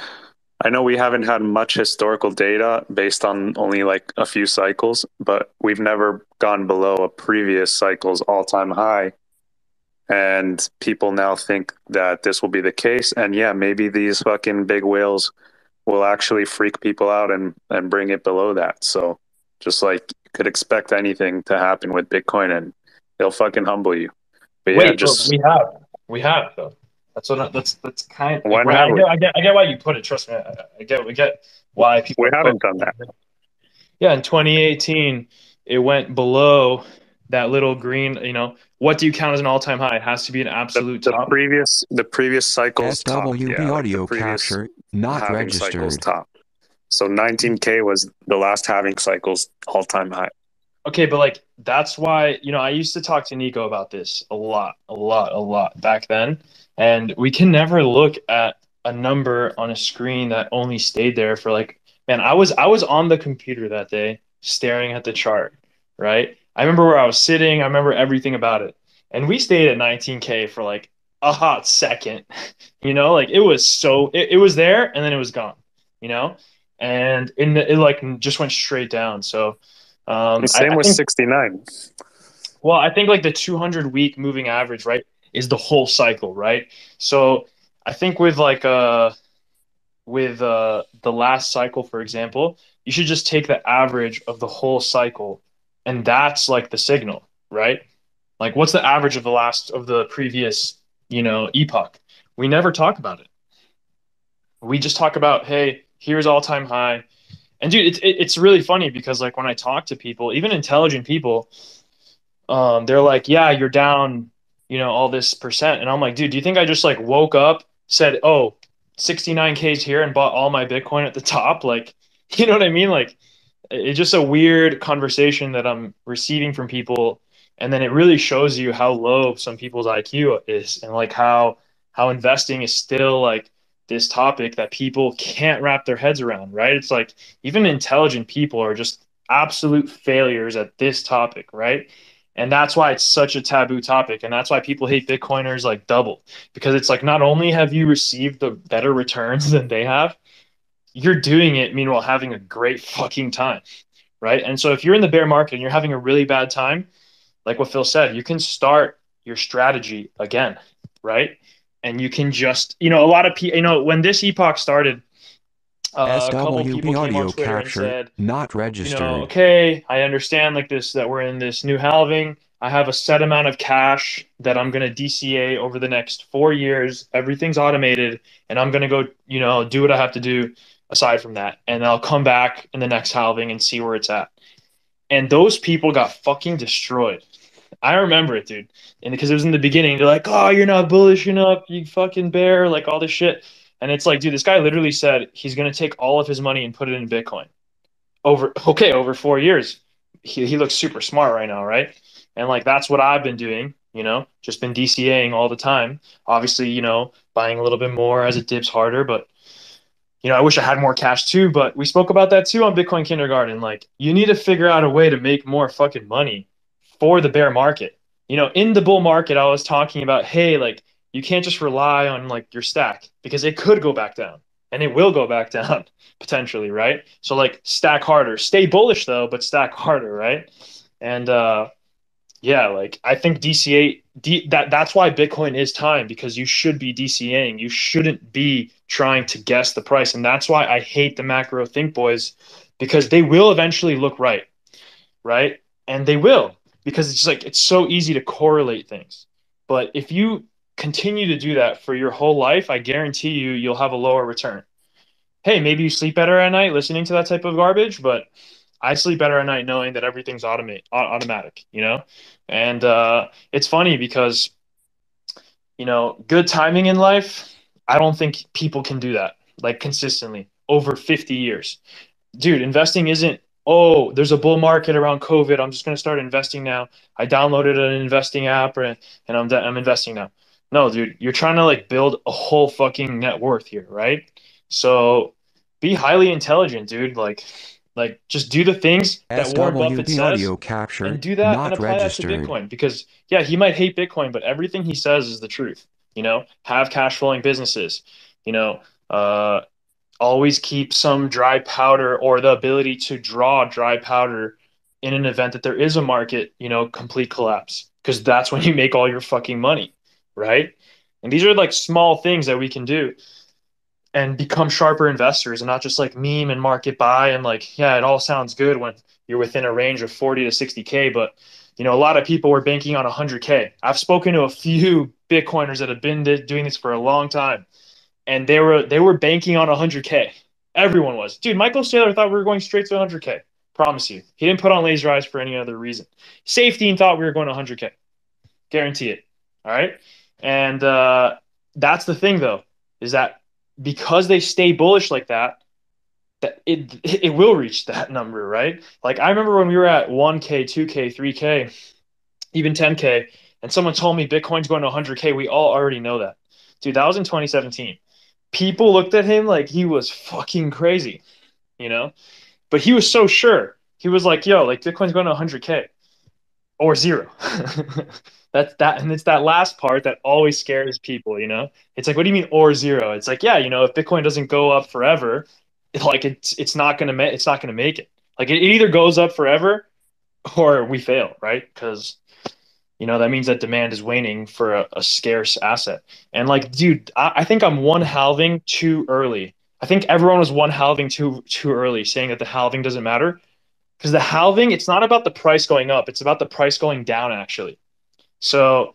I know we haven't had much historical data based on only like a few cycles, but we've never gone below a previous cycle's all time high. and people now think that this will be the case. And yeah, maybe these fucking big whales will actually freak people out and and bring it below that. So just like you could expect anything to happen with Bitcoin, and they'll fucking humble you. But Wait, yeah, but just we have, we have though. That's what. I, that's that's kind. Of, Why like, not? I, get, I get, I get why you put it. Trust me, I, I get, we get why people. we haven't done that. Yeah, in 2018, it went below that little green. You know, what do you count as an all-time high? It has to be an absolute the top. previous the previous cycle's top. SWB Yeah, audio previous capture not halving cycle's registered. top. So 19k was the last halving cycle's all time high. Okay, but like that's why you know I used to talk to Nico about this a lot, a lot, a lot back then, and we can never look at a number on a screen that only stayed there for like man. I was I was on the computer that day staring at the chart, right? I remember where I was sitting. I remember everything about it, and we stayed at 19k for like a hot second, you know, like it was so it, it was there and then it was gone, you know, and in it like just went straight down. So. Um, I- same I with think- 69. well, I think like the 200 week moving average, right, is the whole cycle, right? So I think with like uh with uh the last cycle, for example, you should just take the average of the whole cycle, and that's like the signal, right? Like, what's the average of the last of the previous, you know, epoch? We never talk about it. We just talk about, hey, here's all time high. And dude, it's it's really funny because like when I talk to people, even intelligent people, um, they're like, yeah, you're down, you know, all this percent. And I'm like, dude, do you think I just like woke up, said, oh, 69K's here and bought all my Bitcoin at the top? Like, you know what I mean? Like, it's just a weird conversation that I'm receiving from people. And then it really shows you how low some people's IQ is and like how how investing is still like this topic that people can't wrap their heads around, right? It's like even intelligent people are just absolute failures at this topic, right? And that's why it's such a taboo topic. And that's why people hate Bitcoiners like double because it's like not only have you received the better returns than they have, you're doing it meanwhile having a great fucking time, right? And so if you're in the bear market and you're having a really bad time, like what Phil said, you can start your strategy again, right? And you can just, you know, a lot of people, you know, when this epoch started, uh, a couple people SWB came audio on Twitter and capture said, not you registered. know, okay, I understand like this that we're in this new halving. I have a set amount of cash that I'm going to DCA over the next four years. Everything's automated, and I'm going to go, you know, do what I have to do aside from that. And I'll come back in the next halving and see where it's at. And those people got fucking destroyed. I remember it, dude. And because it was in the beginning, they're like, oh, you're not bullish enough, you fucking bear, like all this shit. And it's like, dude, this guy literally said he's to take all of his money and put it in Bitcoin. Over okay over four years. He, he looks super smart right now right? And like that's what i've been doing you know? Just been dcaing all the time. Obviously you know buying a little bit more as it dips harder but you know i wish i had more cash too but we spoke about that too on bitcoin kindergarten. Like you need to figure out a way to make more fucking money for the bear market you know in the bull market i was talking about hey like you can't just rely on like your stack because it could go back down and it will go back down potentially, right? So like stack harder, stay bullish though, but stack harder, right? And uh, yeah, like I think DCA D, that that's why Bitcoin is time because you should be DCAing. You shouldn't be trying to guess the price, and that's why I hate the macro think boys because they will eventually look right, right? And they will because it's like it's so easy to correlate things. But if you continue to do that for your whole life, I guarantee you you'll have a lower return. Hey, maybe you sleep better at night listening to that type of garbage, but I sleep better at night knowing that everything's automate automatic, you know? And uh, it's funny because you know, good timing in life, I don't think people can do that like consistently over 50 years. Dude, investing isn't oh, there's a bull market around COVID. I'm just going to start investing now. I downloaded an investing app and, and I'm, I'm investing now. No, dude, you're trying to like build a whole fucking net worth here, right? So be highly intelligent, dude. Like, like just do the things that Warren Buffett SWB says audio capture and do that and not apply registered. that to Bitcoin. Because yeah, he might hate Bitcoin, but everything he says is the truth. You know, have cash flowing businesses. You know, uh, always keep some dry powder or the ability to draw dry powder in an event that there is a market, you know, complete collapse. because that's when you make all your fucking money, right? And these are like small things that we can do and become sharper investors and not just like meme and market buy and like, yeah, it all sounds good when you're within a range of 40 to 60K, but you know, a lot of people were banking on 100K. I've spoken to a few Bitcoiners that have been doing this for a long time and they were they were banking on 100K. Everyone was. Dude, Michael Saylor thought we were going straight to 100K. Promise you. He didn't put on laser eyes for any other reason. Saifedean thought we were going to 100K. Guarantee it. All right. And uh, that's the thing, though, is that because they stay bullish like that, that it it will reach that number, right? Like I remember when we were at 1K, 2K, 3K, even 10K, and someone told me Bitcoin's going to 100K. We all already know that. Dude, that was in 2017. People looked at him like he was fucking crazy, you know? But he was so sure. He was like, yo, like Bitcoin's going to 100K or zero. That's that, and it's that last part that always scares people. You know, it's like, what do you mean or zero? It's like, yeah, you know, if Bitcoin doesn't go up forever, it, like it's it's not gonna ma- it's not gonna make it. Like it, it either goes up forever, or we fail, right? Because you know that means that demand is waning for a, a scarce asset. And like, dude, I, I think I'm one halving too early. I think everyone was one halving too too early, saying that the halving doesn't matter. Because the halving, it's not about the price going up; it's about the price going down. Actually, so,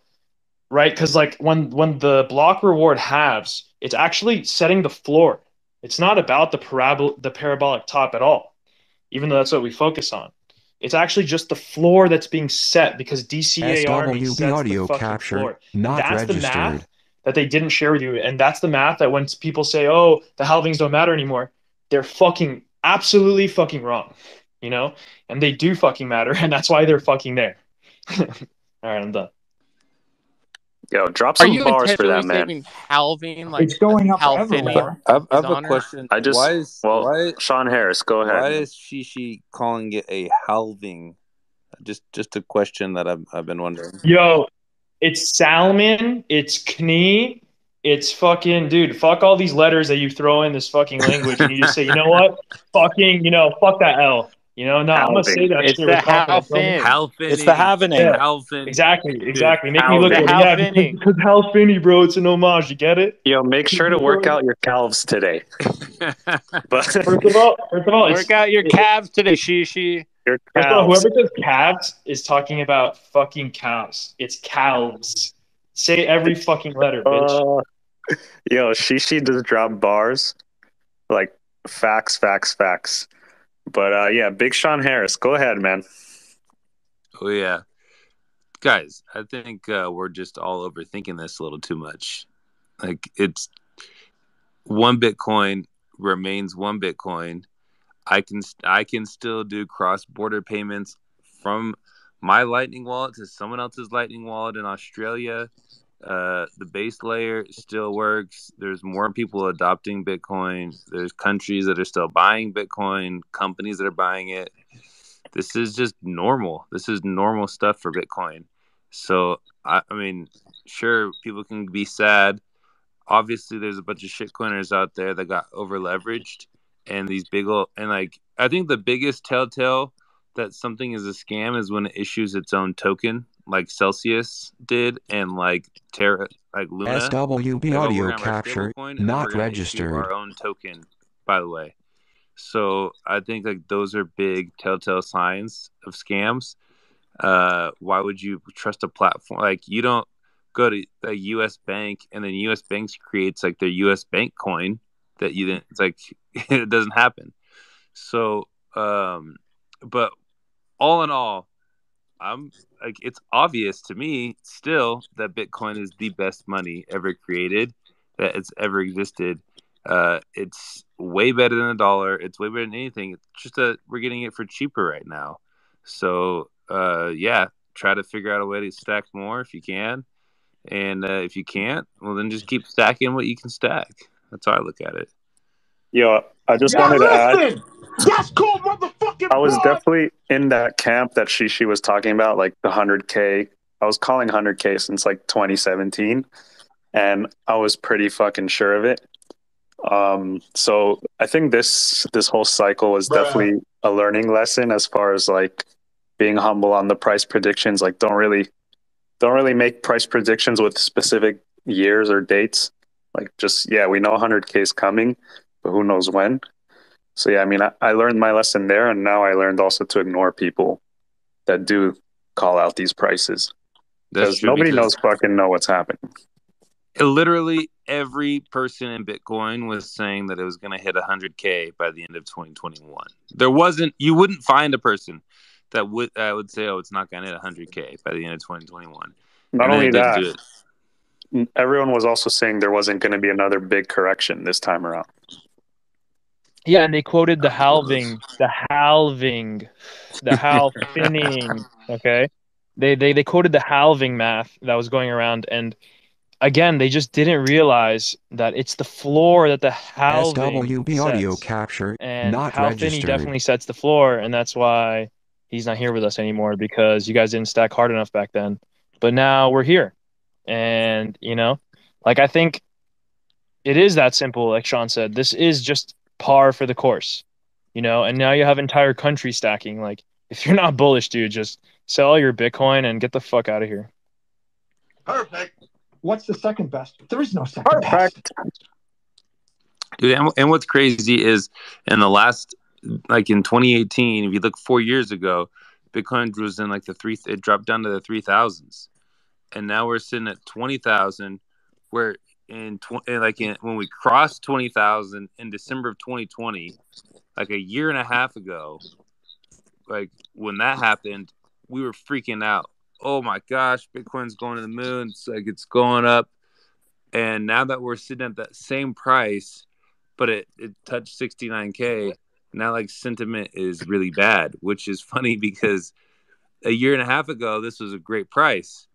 right, because like when when the block reward halves, it's actually setting the floor. It's not about the parabol the parabolic top at all, even though that's what we focus on. It's actually just the floor that's being set because DCA Army sets audio the fucking capture floor. not that's the math that they didn't share with you, and that's the math that when people say, "Oh, the halvings don't matter anymore," they're fucking absolutely fucking wrong, you know. And they do fucking matter, and that's why they're fucking there. All right, I'm done. Yo, drop Are some you bars for that, intentionally man. saving halving like It's going up halving forever. I have, I have a question. I just why is well, why Sean Harris, go ahead. why man. is Shishi calling it a halving? Just just a question that I've I've been wondering. Yo, it's Salmon, it's Knee, it's fucking dude. Fuck all these letters that you throw in this fucking language, and you just say, you know what? Fucking, you know, fuck that L. You know, no, I'm gonna say that It's the with confidence. bro. halving. Halfing. It's the having Yeah. Halfing. Exactly, exactly. Make me look Hal- good. Yeah, because, because Hal bro, it's an homage. You get it? Yo, make sure to work out your calves today. But First of all, first of all, Work out your calves today, Shishi. your first of all, calves. whoever says calves is talking about fucking cows. It's calves. Say every fucking letter, bitch. Uh, yo, Shishi just dropped bars, like facts, facts, facts. But uh, yeah, Big Sean Harris, go ahead, man. Oh yeah, guys. I think uh, we're just all overthinking this a little too much. Like it's one Bitcoin remains one Bitcoin. I can I can still do cross border payments from my Lightning wallet to someone else's Lightning wallet in Australia. Uh, the base layer still works. There's more people adopting Bitcoin. There's countries that are still buying Bitcoin, companies that are buying it. This is just normal. This is normal stuff for Bitcoin. So, I, I mean, sure, people can be sad. Obviously, there's a bunch of shitcoiners out there that got over leveraged, and these big old and like I think the biggest telltale that something is a scam is when it issues its own token, like Celsius did, and like Terra, like Luna. SWB audio gonna have our capture stablecoin, and then not we're gonna issue registered. Our own token, by the way. So I think like those are big telltale signs of scams. Uh, why would you trust a platform like you don't go to a U.S. bank and then U.S. banks creates like their U.S. bank coin that you didn't. It's like it doesn't happen. So, um, but all in all, I'm like it's obvious to me still that Bitcoin is the best money ever created that it's ever existed. Uh, it's way better than a dollar. It's way better than anything. It's just that we're getting it for cheaper right now. So uh, yeah, try to figure out a way to stack more if you can, and uh, if you can't, well then just keep stacking what you can stack. That's how I look at it. Yeah, I just Yeah, wanted to add. That's cool, motherfucking I was definitely in that camp that Shishi was talking about, like the 100K. I was calling 100K since like 2017, and I was pretty fucking sure of it. Um, so I think this this whole cycle is Bruh. definitely a learning lesson as far as like being humble on the price predictions. Like, don't really don't really make price predictions with specific years or dates. Like just yeah, we know 100k is coming, but who knows when. So yeah, I mean, I, I learned my lesson there, and now I learned also to ignore people that do call out these prices because nobody because knows fucking know what's happening. literally every person in Bitcoin was saying that it was going to hit 100k by the end of 2021. There wasn't you wouldn't find a person that would I would say, "Oh, it's not going to hit 100k by the end of 2021." Not And only that, everyone was also saying there wasn't going to be another big correction this time around. Yeah, and they quoted the halving, the halving, the halving. Okay, they they they quoted the halving math that was going around, and again, they just didn't realize that it's the floor that the halving SWB audio capture and not Hal Finney definitely sets the floor, and that's why he's not here with us anymore because you guys didn't stack hard enough back then. But now we're here, and you know, like I think it is that simple. Like Sean said, this is just par for the course, you know. And now you have entire country stacking. Like if you're not bullish, dude, just sell all your Bitcoin and get the fuck out of here. Perfect. What's the second best? There is no second best. Dude, and, and what's crazy is in the last, like in 2018, if you look four years ago, Bitcoin was in like the three, it dropped down to the three thousands, and now we're sitting at twenty thousand. Where in tw- in, like in, when we crossed twenty thousand in December of 2020, like a year and a half ago, like when that happened, we were freaking out. Oh my gosh, Bitcoin's going to the moon! It's like it's going up, and now that we're sitting at that same price but it, it touched 69k now like sentiment is really bad which is funny because a year and a half ago this was a great price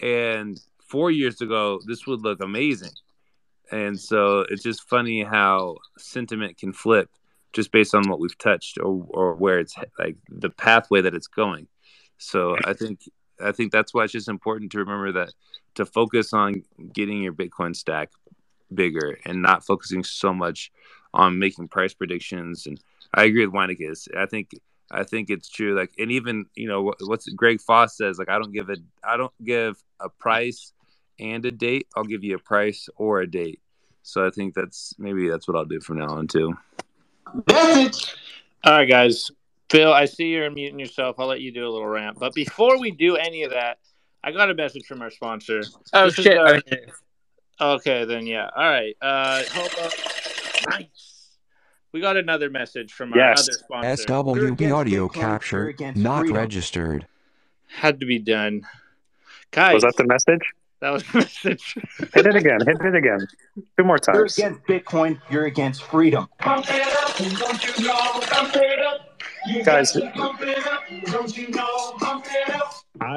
and four years ago this would look amazing and so it's just funny how sentiment can flip just based on what we've touched or, or where it's like the pathway that it's going so i think i think that's why it's just important to remember that to focus on getting your bitcoin stack bigger and not focusing so much on making price predictions. And I agree with Weinicus. I think I think it's true. Like, and even you know what- what's Greg Foss says. Like, I don't give a I don't give a price and a date. I'll give you a price or a date. So I think that's maybe that's what I'll do from now on too. All right, guys. Phil, I see you're muting yourself. I'll let you do a little rant. But before we do any of that, I got a message from our sponsor. Oh This shit! uh, okay. Okay, then yeah. All right. Uh, hold up. Nice. We got another message from our Yes. other sponsor. SWB audio capture not registered. Had to be done. Guys, Was that the message? That was the message. Hit it again. Hit it again. Two more times. You're against Bitcoin. You're against freedom. Guys, I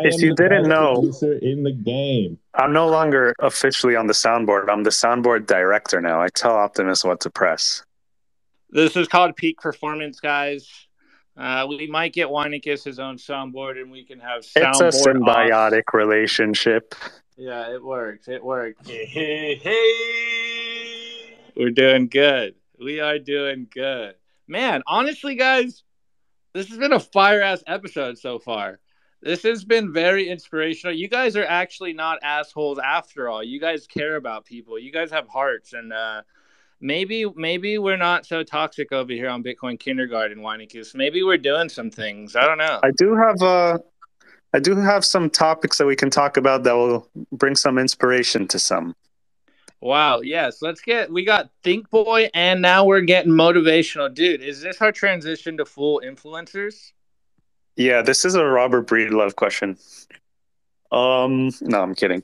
If am you the didn't know- in the game. I'm no longer officially on the soundboard. I'm the soundboard director now. I tell Optimus what to press. This is called peak performance, guys. Uh, we might get Weinicus his own soundboard, and we can have soundboard. It's a soundboard. off. symbiotic relationship. Yeah, it works. It works. Hey, hey. We're doing good. We are doing good. Man, honestly, guys, this has been a fire ass episode so far. This has been very inspirational. You guys are actually not assholes after all. You guys care about people. You guys have hearts, and uh, maybe maybe we're not so toxic over here on Bitcoin Kindergarten, Weinicus. Maybe we're doing some things. I don't know. I do have uh, I do have some topics that we can talk about that will bring some inspiration to some. Wow. Yes. Let's get. We got Think Boy, and now we're getting motivational. Dude, is this our transition to full influencers? Yeah, this is a Robert Breedlove question. Um, no, I'm kidding.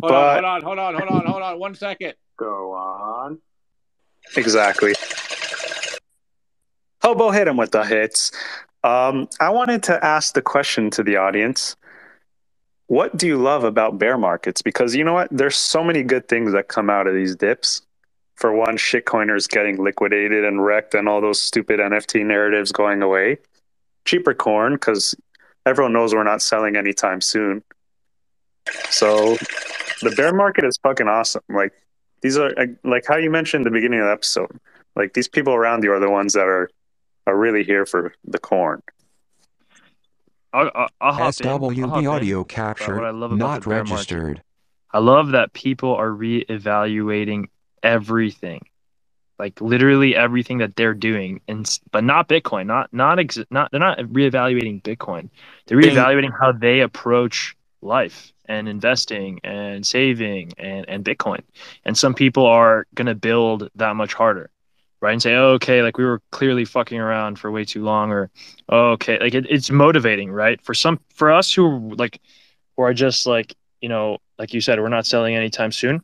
Hold but on. Hold on. Hold on. Hold on. Hold on. One second. go on. Exactly. Hobo hit him with the hits. Um, I wanted to ask the question to the audience. What do you love about bear markets? Because you know what? There's so many good things that come out of these dips. For one, shitcoiners getting liquidated and wrecked and all those stupid NFT narratives going away. Cheaper corn, because everyone knows we're not selling anytime soon. So the bear market is fucking awesome. Like these are like how you mentioned at the beginning of the episode. Like these people around you are the ones that are are really here for the corn. I'll, I'll, I'll hop in. I'll hop SWB in audio about capture what I love not the bear market. registered. I love that people are reevaluating everything, like literally everything that they're doing, and but not Bitcoin, not not ex- not they're not reevaluating Bitcoin. They're Thing- reevaluating how they approach life and investing and saving and and Bitcoin. And some people are gonna build that much harder, right? And say, oh, okay, like we were clearly fucking around for way too long, or oh, okay, like it, it's motivating, right? For some, for us who like who are just like you know, like you said, we're not selling anytime soon.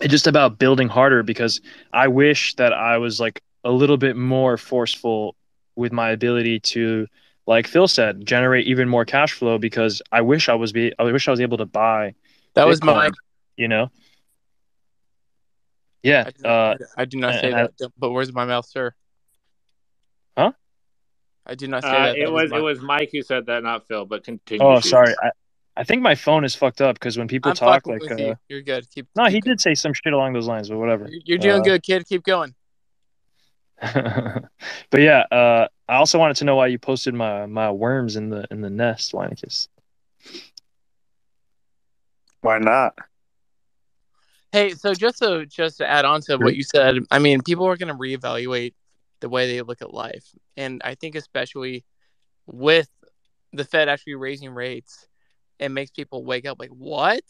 It's just about building harder because I wish that I was like a little bit more forceful with my ability to, like Phil said, generate even more cash flow because I wish I was be I wish I was able to buy. That was Bitcoin, my. you know. Yeah. I do Uh, not, I do not say and I- that. But where's my mouth, sir? Huh? I did not say Uh, that. it that was my- it was Mike who said that, not Phil. But continue. oh, Shoots. sorry. I, I think my phone is fucked up because when people I'm talk, like, with uh, you. You're good. Keep. no, keep he going. did say some shit along those lines, but whatever. You're doing Uh, good, kid. Keep going. but yeah, uh, I also wanted to know why you posted my my worms in the in the nest, Weinicus. Why not? Hey, so just to just to add on to what you said, I mean, people are going to reevaluate the way they look at life, and I think especially with the Fed actually raising rates, it makes people wake up like, what?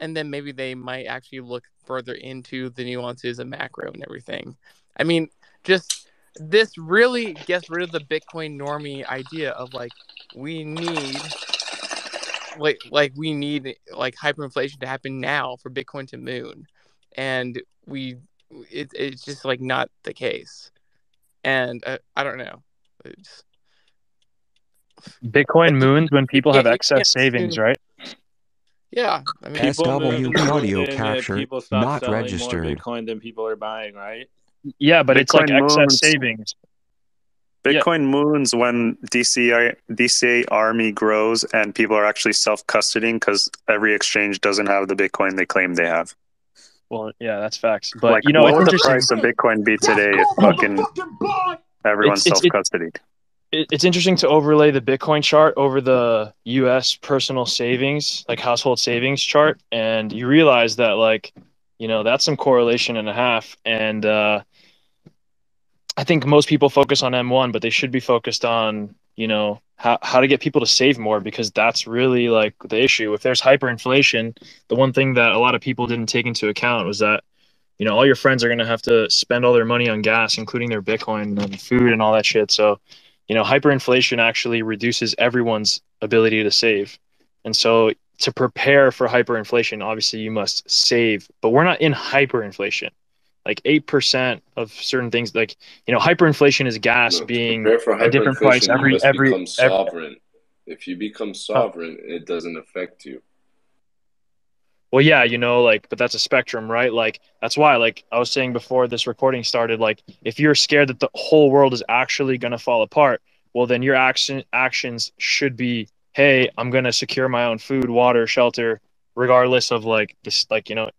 And then maybe they might actually look further into the nuances of macro and everything. I mean, just this really gets rid of the Bitcoin normie idea of like we need like like we need like hyperinflation to happen now for Bitcoin to moon, and we it, it's just like not the case, and uh, I don't know. It's, Bitcoin moons when people have can't- excess savings, right? yeah, I mean, People SWB move, audio capture not registered. More Bitcoin than people are buying, right? Yeah, but it's like Bitcoin excess savings. Bitcoin moons when DCI DCA army grows and people are actually self custodying because every exchange doesn't have the Bitcoin they claim they have. Well, yeah, that's facts. But like, you know, what it's would the interesting. price of Bitcoin be today if fucking everyone's It's- self it's- custodied? it's interesting to overlay the Bitcoin chart over the US personal savings, like household savings chart. And you realize that, like, you know, that's some correlation and a half. And uh, I think most people focus on M1, but they should be focused on, you know, how, how to get people to save more because that's really like the issue. If there's hyperinflation, the one thing that a lot of people didn't take into account was that you know all your friends are going to have to spend all their money on gas including their bitcoin and food and all that shit so you know hyperinflation actually reduces everyone's ability to save and so to prepare for hyperinflation obviously you must save but we're not in hyperinflation like 8% of certain things like you know hyperinflation is gas No, being a different price every every, become every sovereign. If you become oh. sovereign, it doesn't affect you. Well, yeah, you know, like, but that's a spectrum, right? Like, that's why, like, I was saying before this recording started, like, if you're scared that the whole world is actually going to fall apart, well, then your action actions should be, hey, I'm going to secure my own food, water, shelter, regardless of like this, like, you know,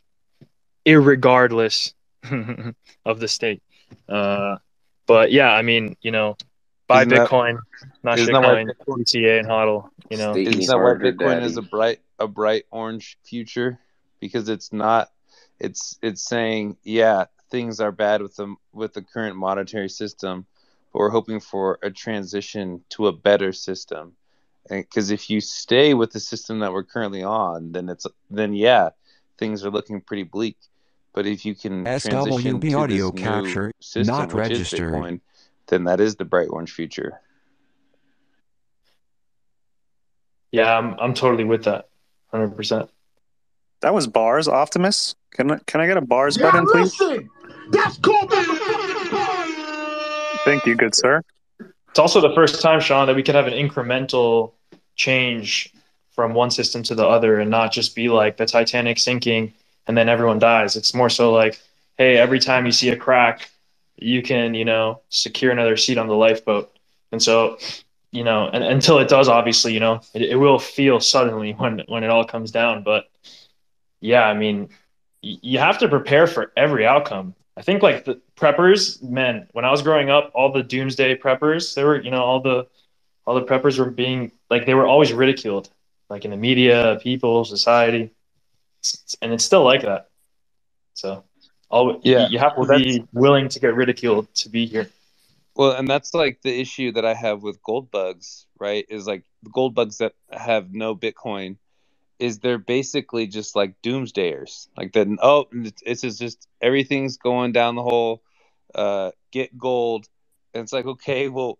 irregardless of the state. Uh, but yeah, I mean, you know, buy Isn't Bitcoin, not isn't that why shitcoin, DCA and HODL, you know. Isn't that why harder, Bitcoin is a bright a bright orange future? Because it's not it's it's saying, yeah, things are bad with the with the current monetary system, but we're hoping for a transition to a better system. Because if you stay with the system that we're currently on, then it's then yeah, things are looking pretty bleak. But if you can transition SWB to audio this capture new system, not which is registered. Bitcoin, then that is the bright orange future. Yeah, I'm, I'm totally with that. 100%. That was bars, Optimus. Can I, can I get a bars button, please? That's cool. Thank you, good sir. It's also the first time, Sean, that we could have an incremental change from one system to the other and not just be like the Titanic sinking and then everyone dies. It's more so like, hey, every time you see a crack, you can, you know, secure another seat on the lifeboat. And so, you know, and until it does, obviously, you know, it, it will feel suddenly when when it all comes down. But yeah, I mean, you have to prepare for every outcome. I think like the preppers, man, when I was growing up, all the doomsday preppers, they were, you know, all the all the preppers were being like they were always ridiculed, like in the media, people, society, and it's still like that. So, all Yeah. you have to Well, be willing to get ridiculed to be here. Well, and that's like the issue that I have with gold bugs, right? Is like the gold bugs that have no Bitcoin is they're basically just like doomsdayers. Like then oh this is just everything's going down the hole, uh get gold. And it's like, okay, well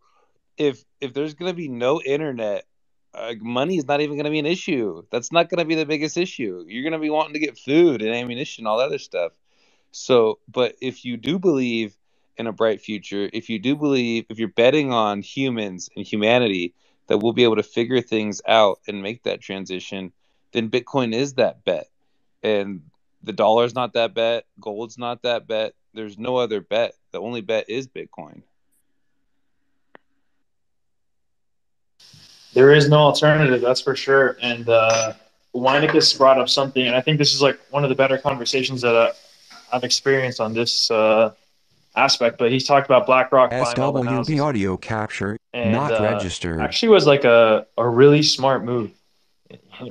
if if there's gonna be no internet, uh, money is not even gonna be an issue. That's not gonna be the biggest issue. You're gonna be wanting to get food and ammunition, all that other stuff. So, but if you do believe in a bright future, if you do believe, if you're betting on humans and humanity that we'll be able to figure things out and make that transition, then Bitcoin is that bet. And the dollar's not that bet, gold's not that bet. There's no other bet. The only bet is Bitcoin. There is no alternative, that's for sure. And uh, Weinicus brought up something, and I think this is like one of the better conversations that uh, I've experienced on this uh, aspect. But he's talked about BlackRock buying all the. SWB audio capture, and, not uh, registered. Actually, was like a, a really smart move,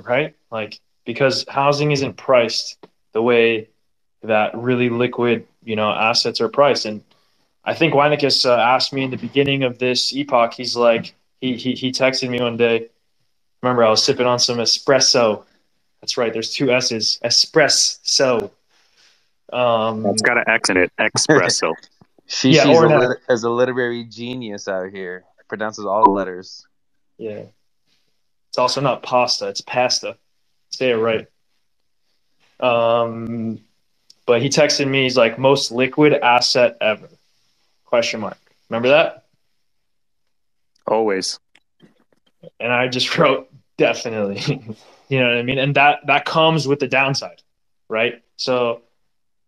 right? Like because housing isn't priced the way that really liquid, you know, assets are priced. And I think Weinicus uh, asked me in the beginning of this epoch. He's like, he he he texted me one day. Remember, I was sipping on some espresso. That's right. There's two S's. Espresso. Um, It's got an X in it. Espresso. She Yeah, she's or a not. lit- as a literary genius out here. Pronounces all the letters. Yeah. It's also not pasta, it's pasta. Say it right. Um but he texted me, he's like, most liquid asset ever. Question mark. Remember that? Always. And I just wrote definitely. you know what I mean? And that that comes with the downside, right? So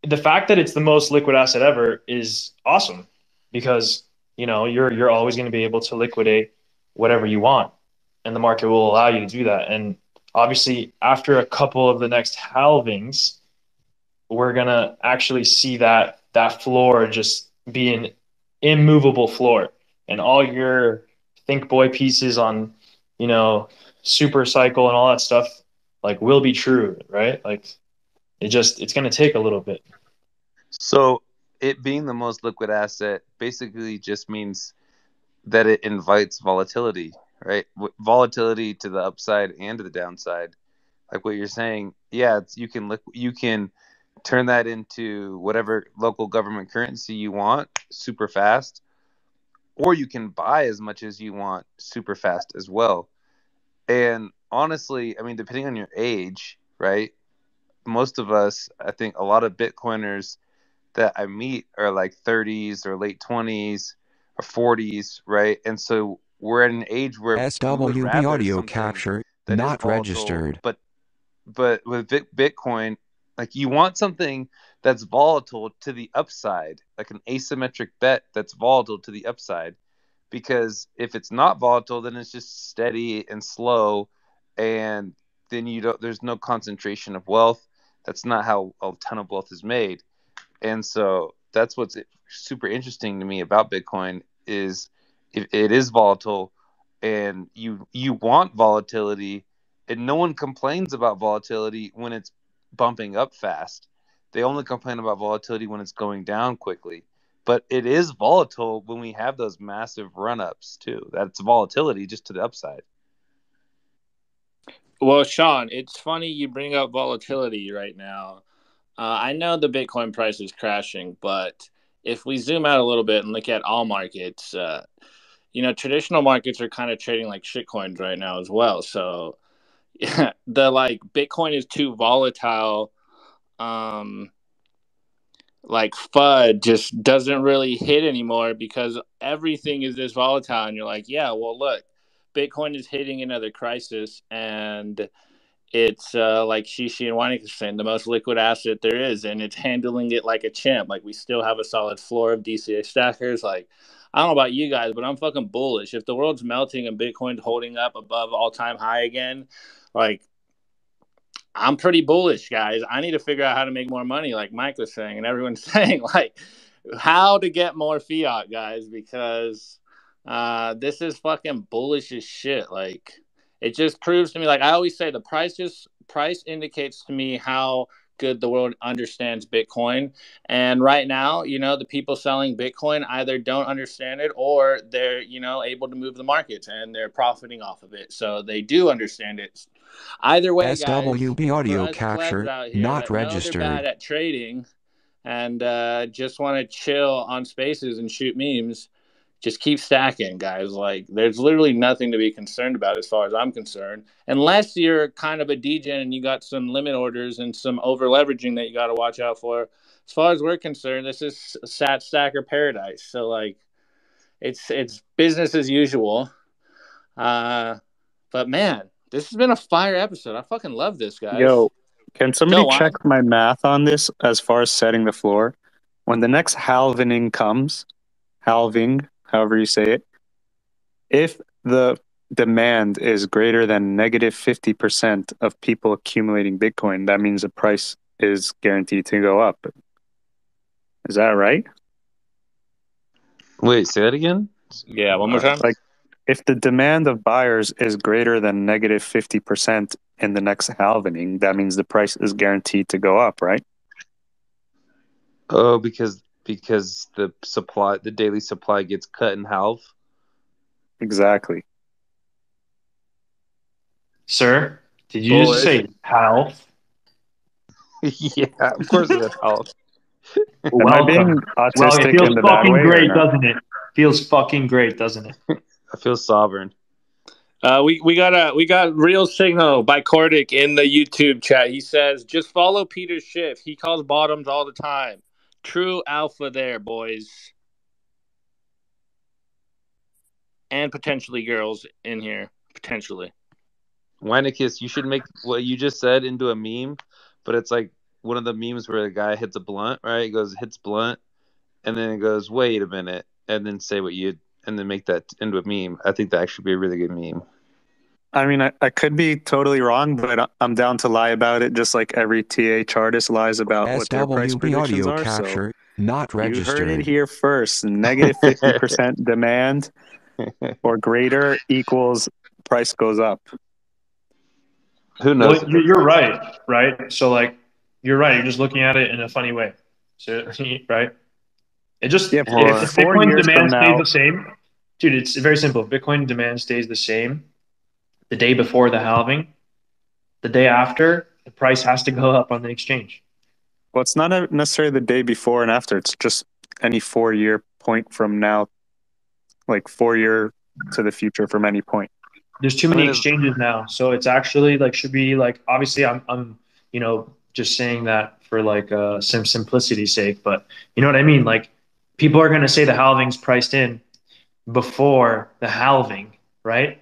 the fact that it's the most liquid asset ever is awesome because you know you're you're always going to be able to liquidate whatever you want and the market will allow you to do that and obviously after a couple of the next halvings we're going to actually see that that floor just be an immovable floor. And all your think boy pieces on you know super cycle and all that stuff like will be true right? Like it just it's going to take a little bit. So it being the most liquid asset basically just means that it invites volatility, right? Volatility to the upside and to the downside. Like what you're saying, yeah, you can liq- you can turn that into whatever local government currency you want super fast, or you can buy as much as you want super fast as well. And honestly, I mean, depending on your age, right? Most of us, I think, a lot of Bitcoiners that I meet are like 30s or late 20s or 40s, right? And so we're at an age where SWB audio capture, not volatile, registered. But but with Bitcoin, like you want something that's volatile to the upside, like an asymmetric bet that's volatile to the upside. Because if it's not volatile, then it's just steady and slow, and then you don't. There's no concentration of wealth. That's not how a ton of wealth is made and so that's what's super interesting to me about bitcoin is it, it is volatile and you you want volatility and no one complains about volatility when it's bumping up fast. They only complain about volatility when it's going down quickly. But it is volatile when we have those massive run-ups too. That's volatility just to the upside. Well, Sean, it's funny you bring up volatility right now. Uh, I know the Bitcoin price is crashing, but if we zoom out a little bit and look at all markets, uh, you know, traditional markets are kind of trading like shitcoins right now as well. So, yeah, the like Bitcoin is too volatile. Um, like FUD just doesn't really hit anymore because everything is this volatile, and you're like, yeah, well, look, Bitcoin is hitting another crisis, and it's uh, like Shishi and saying, the most liquid asset there is, and it's handling it like a champ. Like we still have a solid floor of DCA stackers. Like I don't know about you guys, but I'm fucking bullish. If the world's melting and Bitcoin's holding up above all time high again, like I'm pretty bullish, guys. I need to figure out how to make more money, like Mike was saying, and everyone's saying, like how to get more fiat, guys, because Uh, this is fucking bullish as shit. Like, it just proves to me, like I always say, the price just price indicates to me how good the world understands Bitcoin. And right now, you know, the people selling Bitcoin either don't understand it or they're, you know, able to move the markets and they're profiting off of it. So they do understand it. Either way, SWB guys, audio capture, here not that know they're registered. bad at trading and uh, just want to chill on spaces and shoot memes. Just keep stacking, guys. Like, there's literally nothing to be concerned about as far as I'm concerned, unless you're kind of a DJ and you got some limit orders and some over leveraging that you got to watch out for. As far as we're concerned, this is sat stacker paradise. So, like, it's it's business as usual. Uh, but man, this has been a fire episode. I fucking love this, guys. Yo, can somebody check my math on this as far as setting the floor? When the next halvening comes, halving, however you say it, if the demand is greater than negative 50% of people accumulating Bitcoin, that means the price is guaranteed to go up. Is that right? Wait, say that again. Yeah, one more uh, time. Like, if the demand of buyers is greater than negative 50% in the next halvening, that means the price is guaranteed to go up, right? Oh, because because the supply, the daily supply gets cut in half. Exactly. Sir, did you just say half? yeah, of course it's half. Am I being Well, autistic it feels in the bad fucking way? great, no? doesn't it? Feels fucking great, doesn't it? I feel sovereign. Uh, we we got a we got real signal by Cordic in the YouTube chat. He says just follow Peter Schiff. He calls bottoms all the time. True alpha there, boys, and potentially girls in here potentially. Weinicus, you should make what you just said into a meme, but it's like one of the memes where a guy hits a blunt, right? He goes, hits blunt, and then it goes, wait a minute, and then say what you, and then make that into a meme. I think that should be a really good meme. I mean, I, I could be totally wrong, but I- I'm down to lie about it, just like every TH artist lies about what their price SWB predictions audio are. So capture, not you heard it here first. Negative 50% demand or greater equals price goes up. Who Well, you- you're right, right? So like, you're right. You're just looking at it in a funny way, so, right? It just Yeah, if, if Bitcoin demand stays now- the same, dude, it's very simple. If Bitcoin demand stays the same the day before the halving. The day after, the price has to go up on the exchange. Well, it's not necessarily the day before and after. It's just any four year point from now, like four year to the future from any point. There's too many exchanges now, so it's actually like should be like obviously I'm I'm you know just saying that for like uh some simplicity's sake, but you know what I mean. Like people are gonna say the halving's priced in before the halving, right?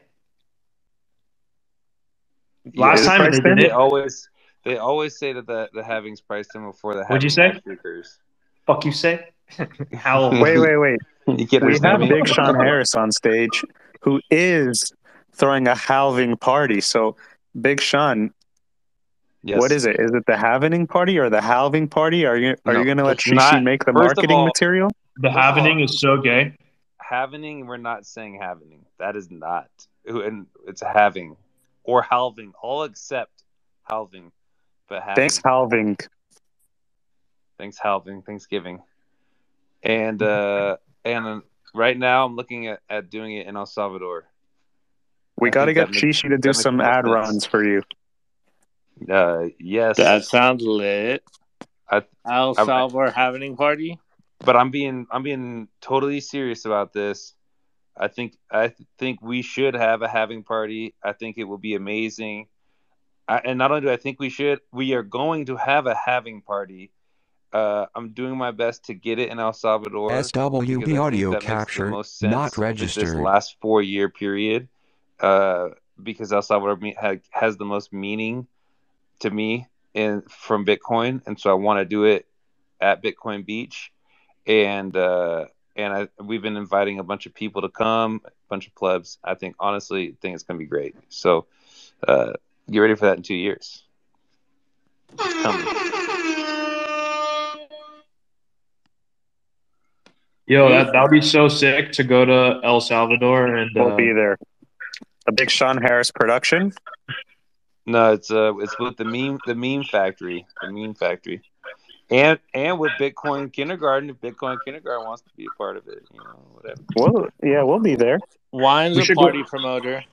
Last time they did they it, always they always say that the the having's priced in before the What'd you halving say? streakers. fuck you say? How? Wait, wait, wait. You can't we have? Big Sean Harris on stage, who is throwing a halving party. So, Big Sean, Yes. what is it? Is it the halving party or the halving party? Are you are No, you going to let it's Shishi not. make the marketing all- material? The halving is so gay. Having, we're not saying having. That is not. And it's having or halving. All except halving. But having. Thanks, halving. Thanks, halving. Thanksgiving. And uh and right now I'm looking at, at doing it in El Salvador. We I got to get that makes- Shishi to do some ad sense. runs for you. Uh yes. That sounds lit. I, El I- Salvador having party. but I'm being I'm being totally serious about this. I think I th- think we should have a having party. I think it will be amazing. I, and not only do I think we should, we are going to have a having party. Uh, I'm doing my best to get it in El Salvador. SWB audio that makes the capture, not registered. This last four year period, uh, because El Salvador me- ha- has the most meaning to me in from Bitcoin, and so I want to do it at Bitcoin Beach, and uh, and I, we've been inviting a bunch of people to come, a bunch of plebs. I think honestly, I think it's gonna be great. So uh, get ready for that in two years. It's coming. Yo, that that would be so sick to go to El Salvador and We'll uh, be there. A big Sean Harris production. No, it's uh, it's with the meme, the meme factory, the meme factory, and and with Bitcoin Kindergarten. If Bitcoin Kindergarten wants to be a part of it, you know, whatever. Well, yeah, we'll be there. Wine's We a should go- party promoter.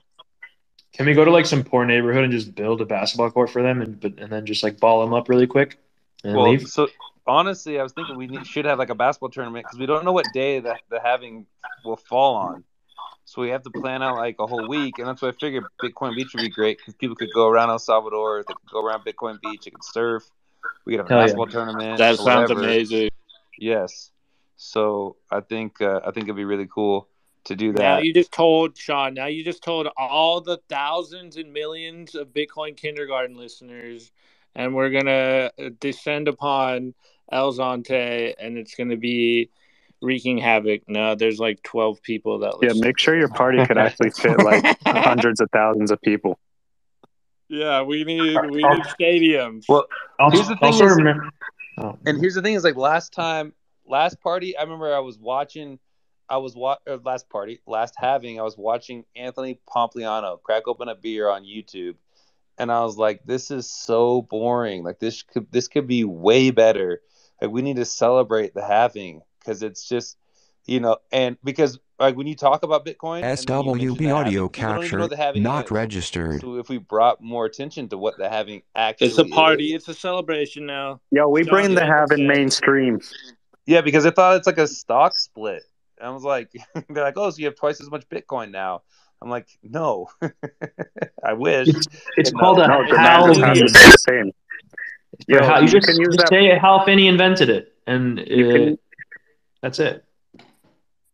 Can we go to like some poor neighborhood and just build a basketball court for them and but and then just like ball them up really quick and Well, leave? so honestly, I was thinking we need, should have like a basketball tournament because we don't know what day the the having will fall on. So we have to plan out like a whole week, and that's why I figured Bitcoin Beach would be great because people could go around El Salvador, they could go around Bitcoin Beach, they could surf. We get a Hell yeah. basketball tournament. That sounds whatever. amazing. Yes. So I think uh, I think it'd be really cool to do Now that. you just told Sean. Now you just told all the thousands and millions of Bitcoin kindergarten listeners, and we're gonna descend upon El Zonte, and it's gonna be wreaking havoc. No, there's like twelve people that Yeah, make sure your party could actually fit like hundreds of thousands of people. Yeah, we need we need stadiums. Well, Also, here's the thing also is- remember, And here's the thing: is like last time, last party, I remember I was watching, I was wa- or last party, last having, I was watching Anthony Pompliano crack open a beer on YouTube, and I was like, this is so boring. Like this could this could be way better. Like we need to celebrate the having because it's just, you know, and because like when you talk about Bitcoin, and then you mention SWB audio people don't capture what the halving not is. registered. So if we brought more attention to what the having actually It's a party. is, It's a celebration now. Yo, we John bring the having have mainstream. Yeah, because I thought it's like a stock split. I was like, they're like, oh, so you have twice as much Bitcoin now. I'm like, no, I wish. it's it's No, called a No, demand is not halving. the same. Yo, Or how- you you just, can use just that. say Hal Finney invented it, and You uh, can that's it.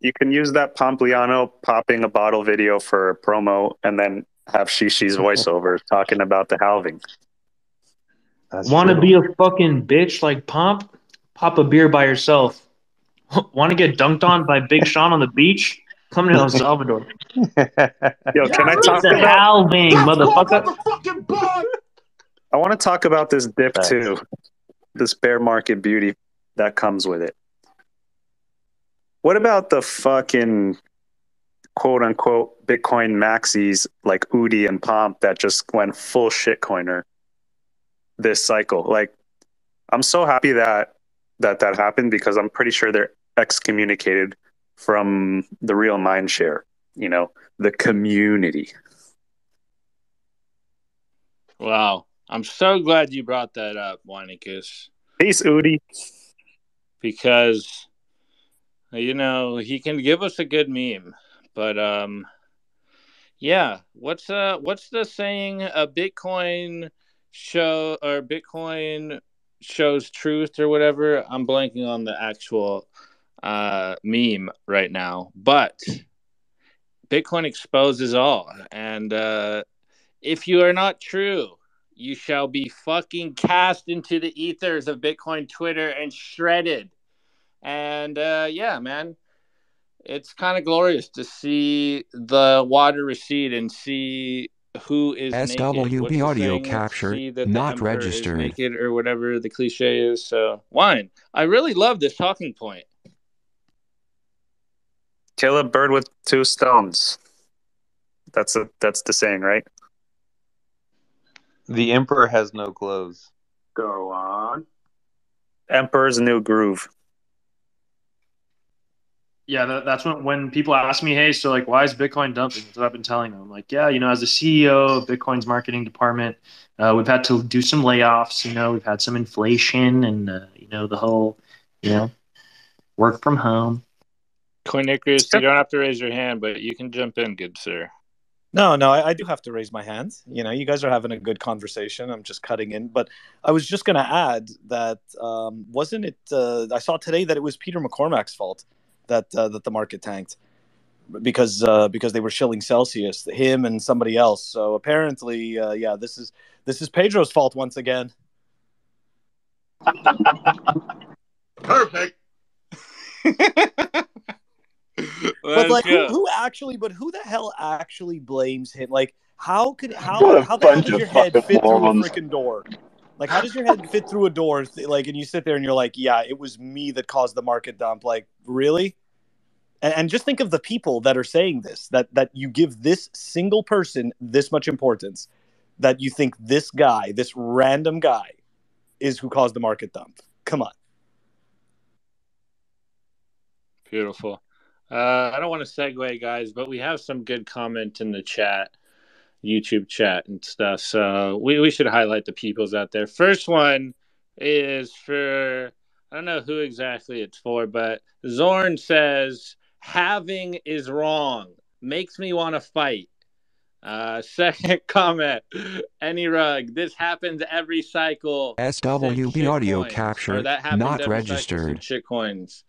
You can use that Pompliano popping a bottle video for a promo, and then have Shishi's voiceover talking about the halving. Want to be a fucking bitch like Pomp? Pop a beer by yourself. Want to get dunked on by Big Sean on the beach? Come to El Salvador. Yo, can I talk a about? halving, motherfucker. Motherfucking! I want to talk about this dip too, this bear market beauty that comes with it. What about the fucking quote unquote Bitcoin maxis like Udi and Pomp that just went full shitcoiner this cycle? Like, I'm so happy that that that happened because I'm pretty sure they're excommunicated from the real mind share. You know, the community. Wow, I'm so glad you brought that up, Weinicus, Peace, Udi. because you know he can give us a good meme, but um, yeah. What's uh, what's the saying? A Bitcoin show or Bitcoin shows truth or whatever. I'm blanking on the actual uh meme right now, but Bitcoin exposes all, and uh, if you are not true, you shall be fucking cast into the ethers of Bitcoin Twitter and shredded. And uh, yeah, man, it's kind of glorious to see the water recede and see who is SWB What's the audio capture, See that the not emperor is registered. naked or whatever the cliche is. So wine. I really love this talking point. Kill a bird with two stones. That's a that's the saying, right? the emperor has no clothes. Go on. Emperor's New Groove. Yeah, that, that's when when people ask me, hey, so like, why is Bitcoin dumping? That's what I've been telling them. Like, yeah, you know, as the CEO of Bitcoin's marketing department, uh, we've had to do some layoffs. You know, we've had some inflation, and uh, you know, the whole, you know, work from home. Coin Icarus, you don't have to raise your hand, but you can jump in, good sir. No, no, I, I do have to raise my hand. You know, you guys are having a good conversation. I'm just cutting in, but I was just going to add that um, wasn't it? Uh, I saw today that it was Peter McCormack's fault that uh, that the market tanked because uh, because they were shilling Celsius, him and somebody else. So apparently, uh, yeah, this is this is Pedro's fault once again. Perfect. but like, who, who actually? But who the hell actually blames him? Like, how could how What how the hell bunch does your head fit through a freaking door? Like, how does your head fit through a door? Like, and you sit there and you're like, yeah, it was me that caused the market dump. Like, really? And, and just think of the people that are saying this that that you give this single person this much importance that you think this guy, this random guy, is who caused the market dump. Come on. Beautiful. Uh, I don't want to segue, guys, but we have some good comment in the chat, YouTube chat and stuff. So we, we should highlight the peoples out there. First one is for, I don't know who exactly it's for, but Zorn says, having is wrong. Makes me want to fight. Uh, second comment, any rug. This happens every cycle. SWB audio Or capture that happens not registered. since Shit coins.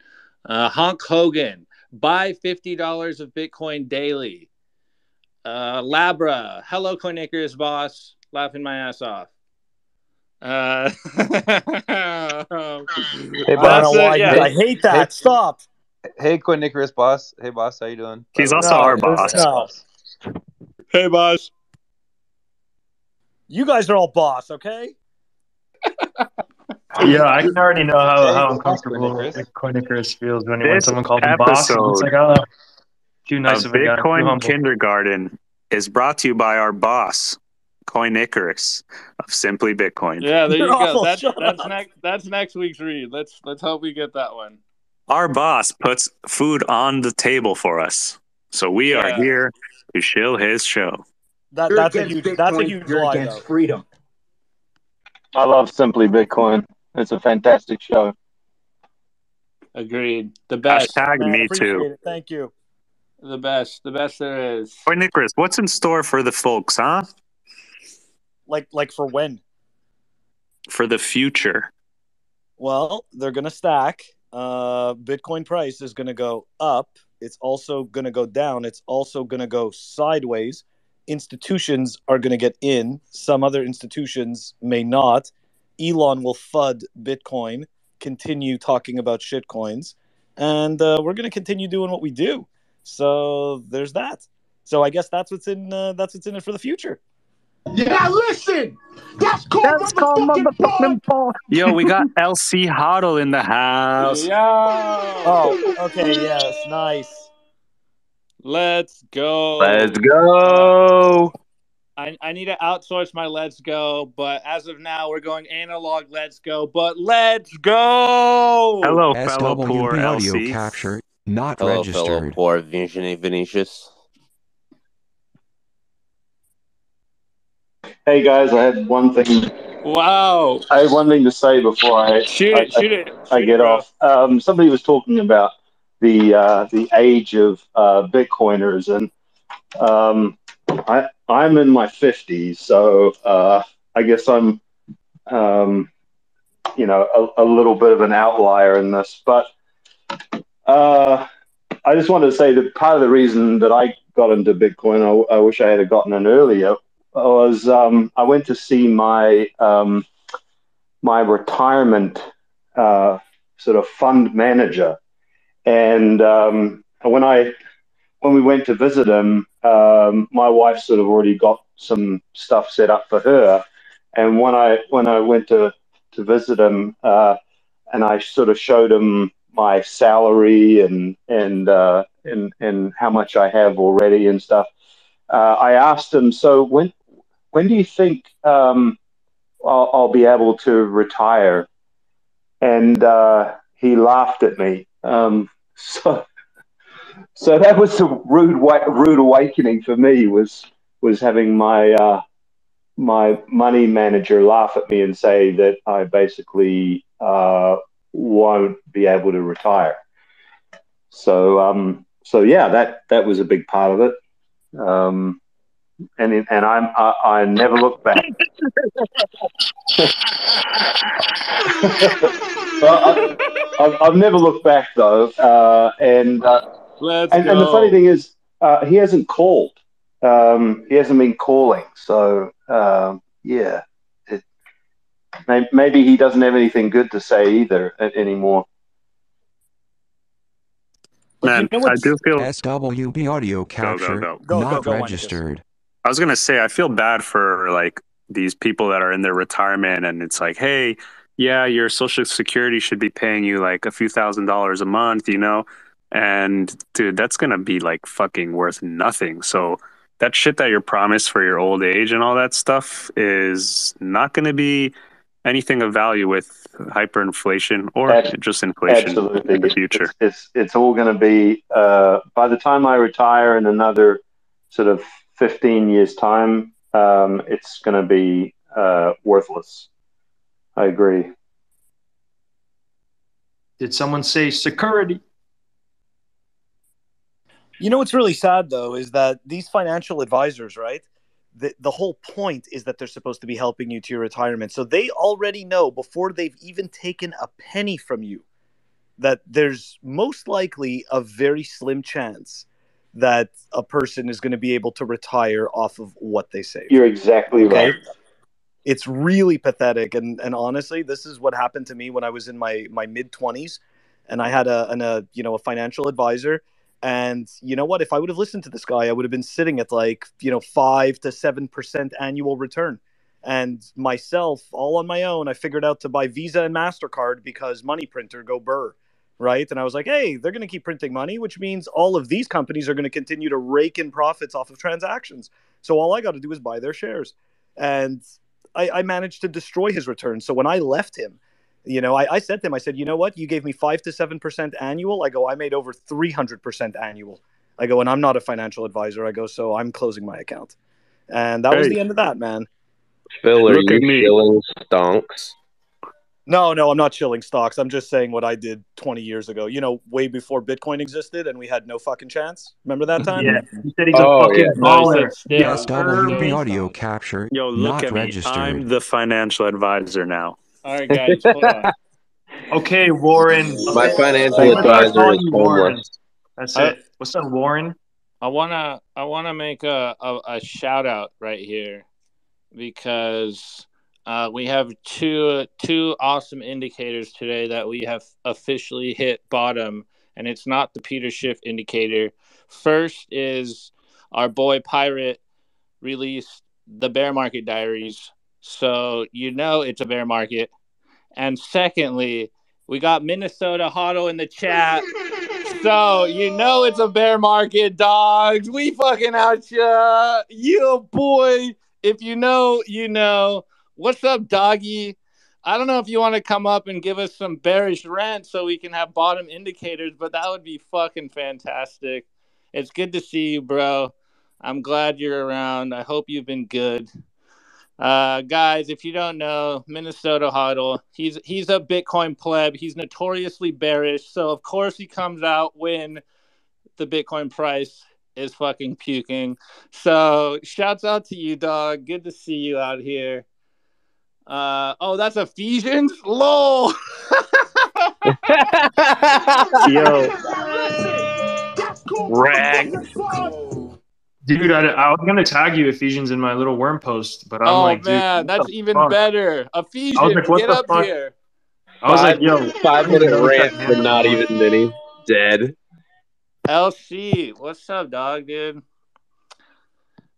Uh, Honk Hogan, buy fifty dollars of Bitcoin daily. Uh, Labra, hello, Coin Icarus boss, laughing my ass off. Uh, Hey, that's boss. it, yeah. I hate that. Stop. Hey, Coin Icarus, boss. Hey, boss. How you doing? He's By the also way. our boss. No. Hey, boss. You guys are all boss, okay? Yeah, I can already know how, Hey, how uncomfortable Coin Coin Icarus feels when, when This someone calls him boss. and It's episode like, oh, too nice of of a Bitcoin humble. Kindergarten is brought to you by our boss, Coin Icarus of Simply Bitcoin. Yeah, there you You're go. awful. That's that's next. That's next week's read. Let's let's hope we get that one. Our boss puts food on the table for us. So we are here to shill his show. That, that's a against huge. That's a huge You're lie, against though. freedom. I love Simply Bitcoin. It's a fantastic show. Agreed. The best. Hashtag Man, me too. it. Thank you. The best. The best there is. Coin Icarus, what's in store for the folks, huh? Like, like for when? For the future. Well, they're gonna stack. Uh, Bitcoin price is gonna go up. It's also gonna go down. It's also gonna go sideways. Institutions are gonna get in. Some other institutions may not. Elon will fud Bitcoin. Continue talking about shitcoins, and uh, we're gonna continue doing what we do. So there's that. So I guess that's what's in. Uh, that's what's in it for the future. Yeah, listen. That's called motherfucking porn. Yo, we got LC Huddle in the house. Yo. Oh, okay. Yes, nice. Let's go. Let's go. I, I need to outsource my let's go, but as of now, we're going analog let's go, but let's go. Hello, fellow poor SWB audio LC. capture not Hello, fellow registered. poor Vinci- Vinicius. Hey guys, I had one thing. Wow. I had one thing to say before I Shoot I, it, shoot it. I, I get it, off. Um, somebody was talking about the uh, the age of uh, Bitcoiners, and um, I I'm in my fifties, so uh, I guess I'm um, you know a, a little bit of an outlier in this, but uh, I just wanted to say that part of the reason that I got into Bitcoin, I, I wish I had gotten in earlier, was um, I went to see my um, my retirement uh, sort of fund manager, and um, when I when we went to visit him, um, my wife sort of already got some stuff set up for her, and when I when I went to to visit him, uh, and I sort of showed him my salary and and uh, and and how much I have already and stuff. Uh, I asked him, so when when do you think um, I'll, I'll be able to retire? And uh, he laughed at me. Um, so so that was a rude rude awakening for me. Was was having my uh, my money manager laugh at me and say that I basically uh, won't be able to retire. So um, so yeah, that that was a big part of it. Um, and it- and I'm I, I never look back. Well, I, I've, I've never looked back though, uh, and uh, and, and the funny thing is, uh, he hasn't called. Um, he hasn't been calling. So um, yeah, maybe he doesn't have anything good to say either uh, anymore. Man, I do feel SWB audio capture go, go. not Go, go, registered. I was gonna say I feel bad for like these people that are in their retirement and it's like, hey, yeah, your social security should be paying you like a few thousand dollars a month, you know. and dude, that's gonna be like fucking worth nothing. So that shit that you're promised for your old age and all that stuff is not gonna be anything of value with hyperinflation or Ab- just inflation Absolutely. in the future. It's it's, it's all going to be uh, by the time I retire in another sort of fifteen years time, um, it's going to be uh, worthless. I agree. Did someone say security? You know what's really sad though is that these financial advisors, right? The the whole point is that they're supposed to be helping you to your retirement. So they already know before they've even taken a penny from you that there's most likely a very slim chance that a person is going to be able to retire off of what they save. You're exactly right. It's really pathetic, and and honestly, this is what happened to me when I was in my my mid twenties, and I had a, an, a you know a financial advisor, and you know what? If I would have listened to this guy, I would have been sitting at like you know five to seven percent annual return. And myself, all on my own, I figured out to buy Visa and Mastercard because money printer go burr right? And I was like, hey, they're going to keep printing money, which means all of these companies are going to continue to rake in profits off of transactions. So all I got to do is buy their shares. And I, I managed to destroy his return. So when I left him, you know, I, I said to him, I said, you know what? You gave me five to seven percent annual. I go, I made over three hundred percent annual. I go, and I'm not a financial advisor. I go, so I'm closing my account. And that was the end of that, man. Phil, are Look you me. shilling stonks? No, no, I'm not chilling stocks. I'm just saying what I did 20 years ago. You know, way before Bitcoin existed and we had no fucking chance. Remember that time? Yeah, he said he's Oh, a fucking yeah. baller. SWB audio capture Yo, look not at me. registered. I'm the financial advisor now. All right, guys, hold on. Okay, Warren. My financial I'm advisor is Warren. homeless. That's Uh, it. What's up, Warren? I wanna I wanna make a, a, a shout out right here because uh, we have two two awesome indicators today that we have officially hit bottom, and it's not the Peter Schiff indicator. First is our boy Pirate released the bear market diaries, so you know it's a bear market. And secondly, we got Minnesota hodl in the chat. So you know it's a bear market, dogs. We fucking out ya. Yeah, boy. If you know, you know. What's up, doggy? I don't know if you want to come up and give us some bearish rent so we can have bottom indicators, but that would be fucking fantastic. It's good to see you, bro. I'm glad you're around. I hope you've been good. Uh, guys, if you don't know, Minnesota hodl, he's he's a Bitcoin pleb. He's notoriously bearish, so of course he comes out when the Bitcoin price is fucking puking. So shouts out to you, dog. Good to see you out here. Uh, oh, that's Ephesians. Lol. Yo, rag. Dude, I, I was gonna tag you Ephesians in my little worm post, but I'm oh like, dude, man, what that's even fuck? better. Ephesians, like, get up fuck? here. I was like, yo, five minute rant but not even mini. Dead. LC, what's up, dog, dude?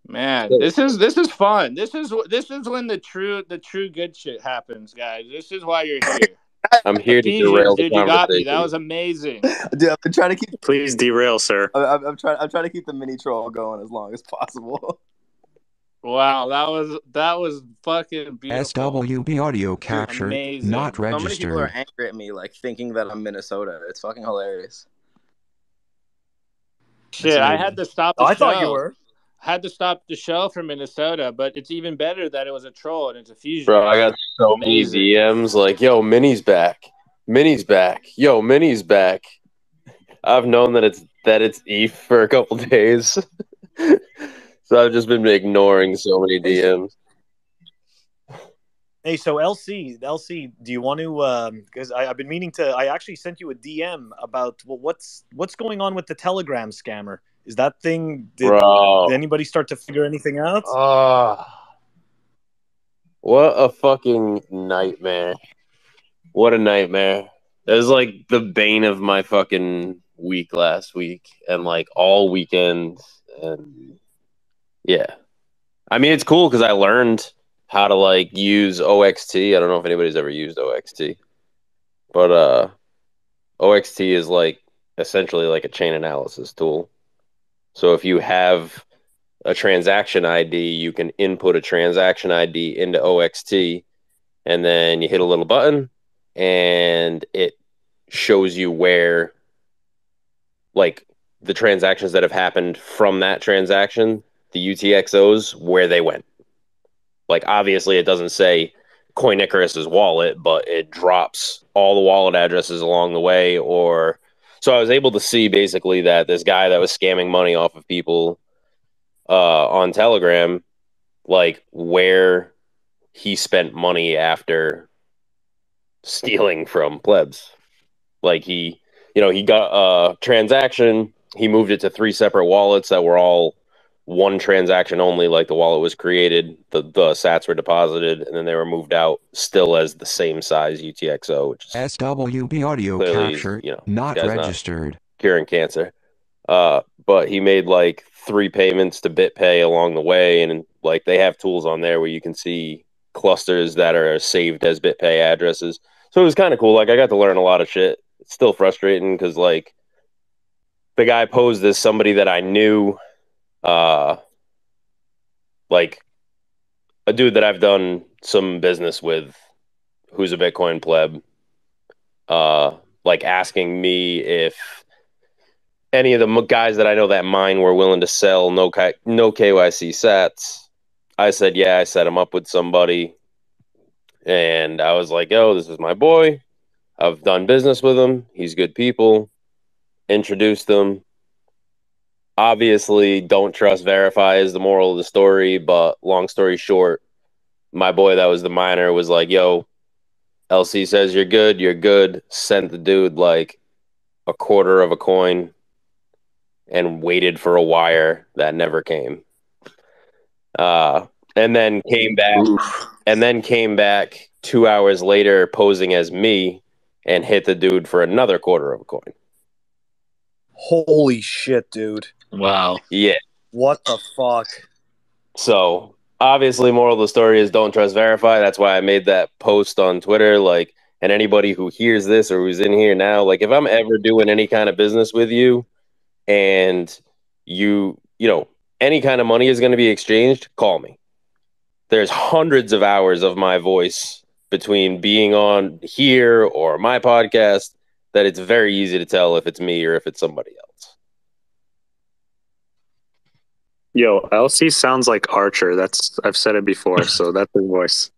Man, this is this is fun. This is this is when the true the true good shit happens, guys. This is why you're here. I'm here to Ephesians, derail the dude, you got me. That was amazing. Dude, I've been trying to keep. Please derail, sir. I- I'm, I'm trying. I'm trying to keep the mini troll going as long as possible. Wow, that was that was fucking beautiful. SWB audio capture amazing. not So many people are angry at me, like thinking that I'm Minnesota. It's fucking hilarious. Shit, I had to stop the Oh, I thought you were. Had to stop the show for Minnesota, but it's even better that it was a troll and it's a fusion. Bro, I got so many DMs like, yo, Minnie's back. Minnie's back. Yo, Minnie's back. I've known that it's that it's ETH for a couple days. so I've just been ignoring so many DMs. Hey, so LC, LC, do you want to? Um, because I I've been meaning to. I actually sent you a DM about well, what's what's going on with the Telegram scammer. Is that thing? Did, did anybody start to figure anything out? What a fucking nightmare. What a nightmare. It was like the bane of my fucking week last week and like all weekend and yeah. I mean it's cool cuz I learned how to like use OXT. I don't know if anybody's ever used OXT. But uh OXT is like essentially like a chain analysis tool. So if you have a transaction ID, you can input a transaction ID into OXT and then you hit a little button and it shows you where like the transactions that have happened from that transaction, the UTXOs, where they went. Like obviously it doesn't say Coin Icarus's wallet, but it drops all the wallet addresses along the way or so I was able to see basically that this guy that was scamming money off of people uh, on Telegram, like where he spent money after stealing from plebs. Like he, you know, he got a transaction, he moved it to three separate wallets that were all one transaction only, like the wallet was created, the, the sats were deposited, and then they were moved out still as the same size UTXO, which is SWB audio Clearly, capture you know, not guy's not- registered. curing cancer. Uh, but he made like three payments to BitPay along the way, and like they have tools on there where you can see clusters that are saved as BitPay addresses. So it was kind of cool. Like I got to learn a lot of shit. It's still frustrating because like the guy posed as somebody that I knew, uh, like a dude that I've done some business with, who's a Bitcoin pleb, uh, like asking me if any of the guys that I know that mine were willing to sell no K- no KYC sats. I said, yeah, I set him up with somebody. And I was like, oh, this is my boy. I've done business with him. He's good people. Introduced them. Obviously, don't trust, verify is the moral of the story. But long story short, my boy that was the miner was like, yo, LC says you're good, you're good. Sent the dude like a quarter of a coin and waited for a wire that never came. Uh, and then came back, and then came back two hours later, posing as me, and hit the dude for another quarter of a coin. Holy shit, dude. Wow. Yeah. What the fuck? So obviously, moral of the story is don't trust, verify. That's why I made that post on Twitter. Like, and anybody who hears this or who's in here now, like, if I'm ever doing any kind of business with you, and you, you know, any kind of money is going to be exchanged, call me. There's hundreds of hours of my voice between being on here or my podcast that it's very easy to tell if it's me or if it's somebody else. Yo, LC sounds like Archer. That's I've said it before, so that's his voice.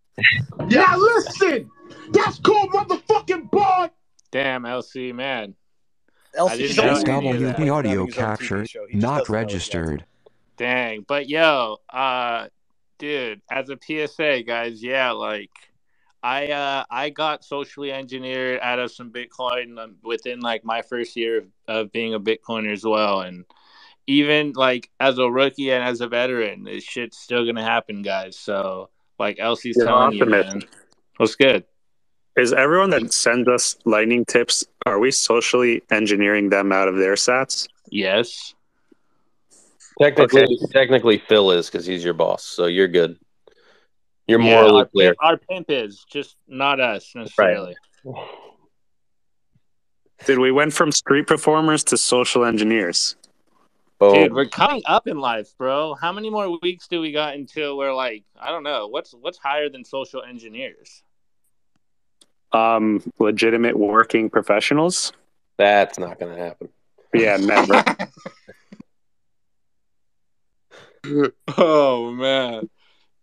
yeah, listen, that's called motherfucking boy. Damn, LC, man. LC I didn't know any of that. SWB audio capture not registered. Dang, but yo, uh, dude, as a PSA, guys, yeah, like I uh I got socially engineered out of some Bitcoin um, within like my first year of, of being a Bitcoiner as well, and even like as a rookie and as a veteran, this shit's still gonna happen, guys. So like LC's You're telling you, man, what's good? Is everyone that sends us lightning tips, are we socially engineering them out of their sats? Yes. Technically, technically, Phil is because he's your boss, so you're good. You're Yeah, morally our, clear. pimp, our pimp is just not us necessarily. Did we went from street performers to social engineers? Oh. Dude, we're coming up in life, bro. How many more weeks do we got until we're like, I don't know, what's what's higher than social engineers? Um, legitimate working professionals? That's not going to happen. Yeah, never. oh man,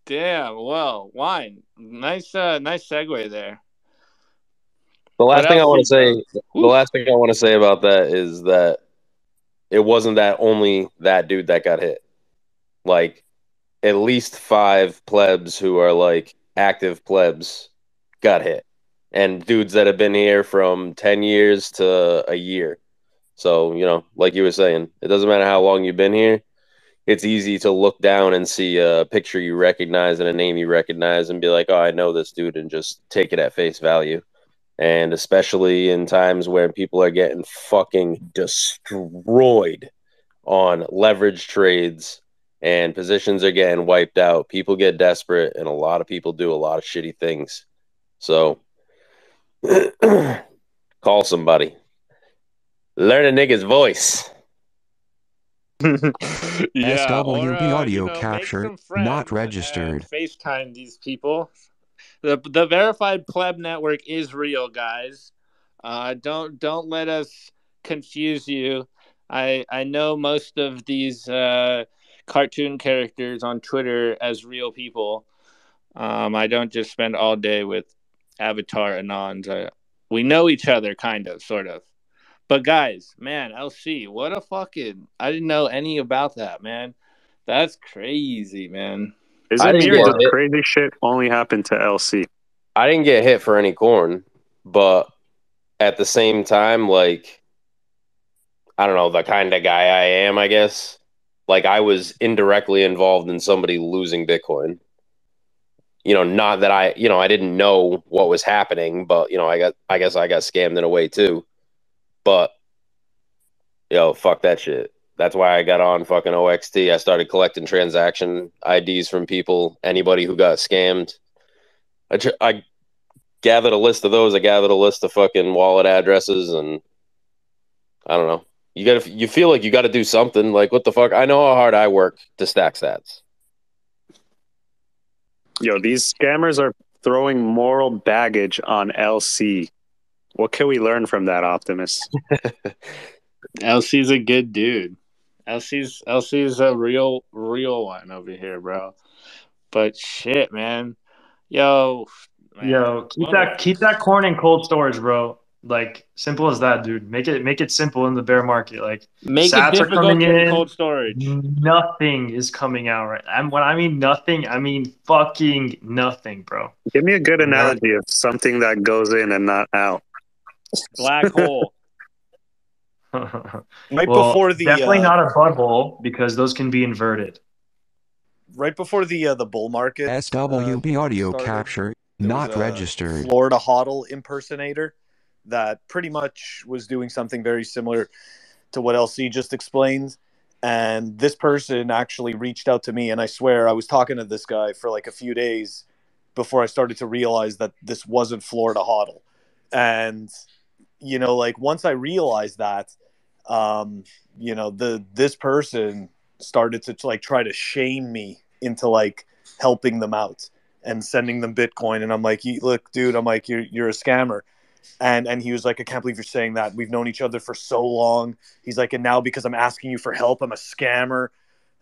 damn. Well, wine. Nice, uh, nice segue there. The last But thing I want to LC, say, the last thing I want to say about that is that it wasn't that only that dude that got hit. Like at least five plebs who are like active plebs got hit, and dudes that have been here from ten years to a year. So you know, like you were saying, it doesn't matter how long you've been here. It's easy to look down and see a picture you recognize and a name you recognize and be like, "Oh, I know this dude," and just take it at face value and especially in times where people are getting fucking destroyed on leverage trades and positions are getting wiped out people get desperate and a lot of people do a lot of shitty things so call somebody Learn a nigga's voice. yeah, SWB or, uh, audio you know, make capture not registered. FaceTime these people. The the verified pleb network is real, guys. Uh, don't don't let us confuse you. I I know most of these uh, cartoon characters on Twitter as real people. Um, I don't just spend all day with Avatar Anons. I, we know each other, kind of, sort of. But guys, man, LC, what a fucking! I didn't know any about that, man. That's crazy, man. Is I it weird get that crazy shit only happened to LC? I didn't get hit for any corn, but at the same time, like I don't know, the kind of guy I am, I guess. Like I was indirectly involved in somebody losing Bitcoin. You know, not that I, you know, I didn't know what was happening, but you know, I got I guess I got scammed in a way too. But yo, fuck that shit. That's why I got on fucking OXT. I started collecting transaction IDs from people, anybody who got scammed. I, tr- I gathered a list of those. I gathered a list of fucking wallet addresses, and I don't know. You got to you feel like you got to do something. Like what the fuck? I know how hard I work to stack sats. Yo, these scammers are throwing moral baggage on LC. What can we learn from that, Optimus? LC's a good dude. LC's LC's a real real one over here, bro. But shit, man. Yo, man, Yo, keep what that keep that corn in cold storage, bro. Like simple as that, dude. Make it make it simple in the bear market. Like Make it sats are coming in in. cold storage. Nothing is coming out right. And when I mean nothing, I mean fucking nothing, bro. Give me a good analogy of something that goes in and not out. Black hole. Right Well, before the definitely uh, not a butthole because those can be inverted. right before the uh, the bull market. SWB audio started, capture not was a registered. Florida hodl impersonator that pretty much was doing something very similar to what LC just explained. And this person actually reached out to me, and I swear I was talking to this guy for like a few days before I started to realize that this wasn't Florida hodl. And you know, like once I realized that, um, you know, the this person started to like try to shame me into like helping them out and sending them Bitcoin. And I'm like, look, dude, I'm like, you're you're a scammer. And and he was like, I can't believe you're saying that. We've known each other for so long. He's like, and now because I'm asking you for help, I'm a scammer.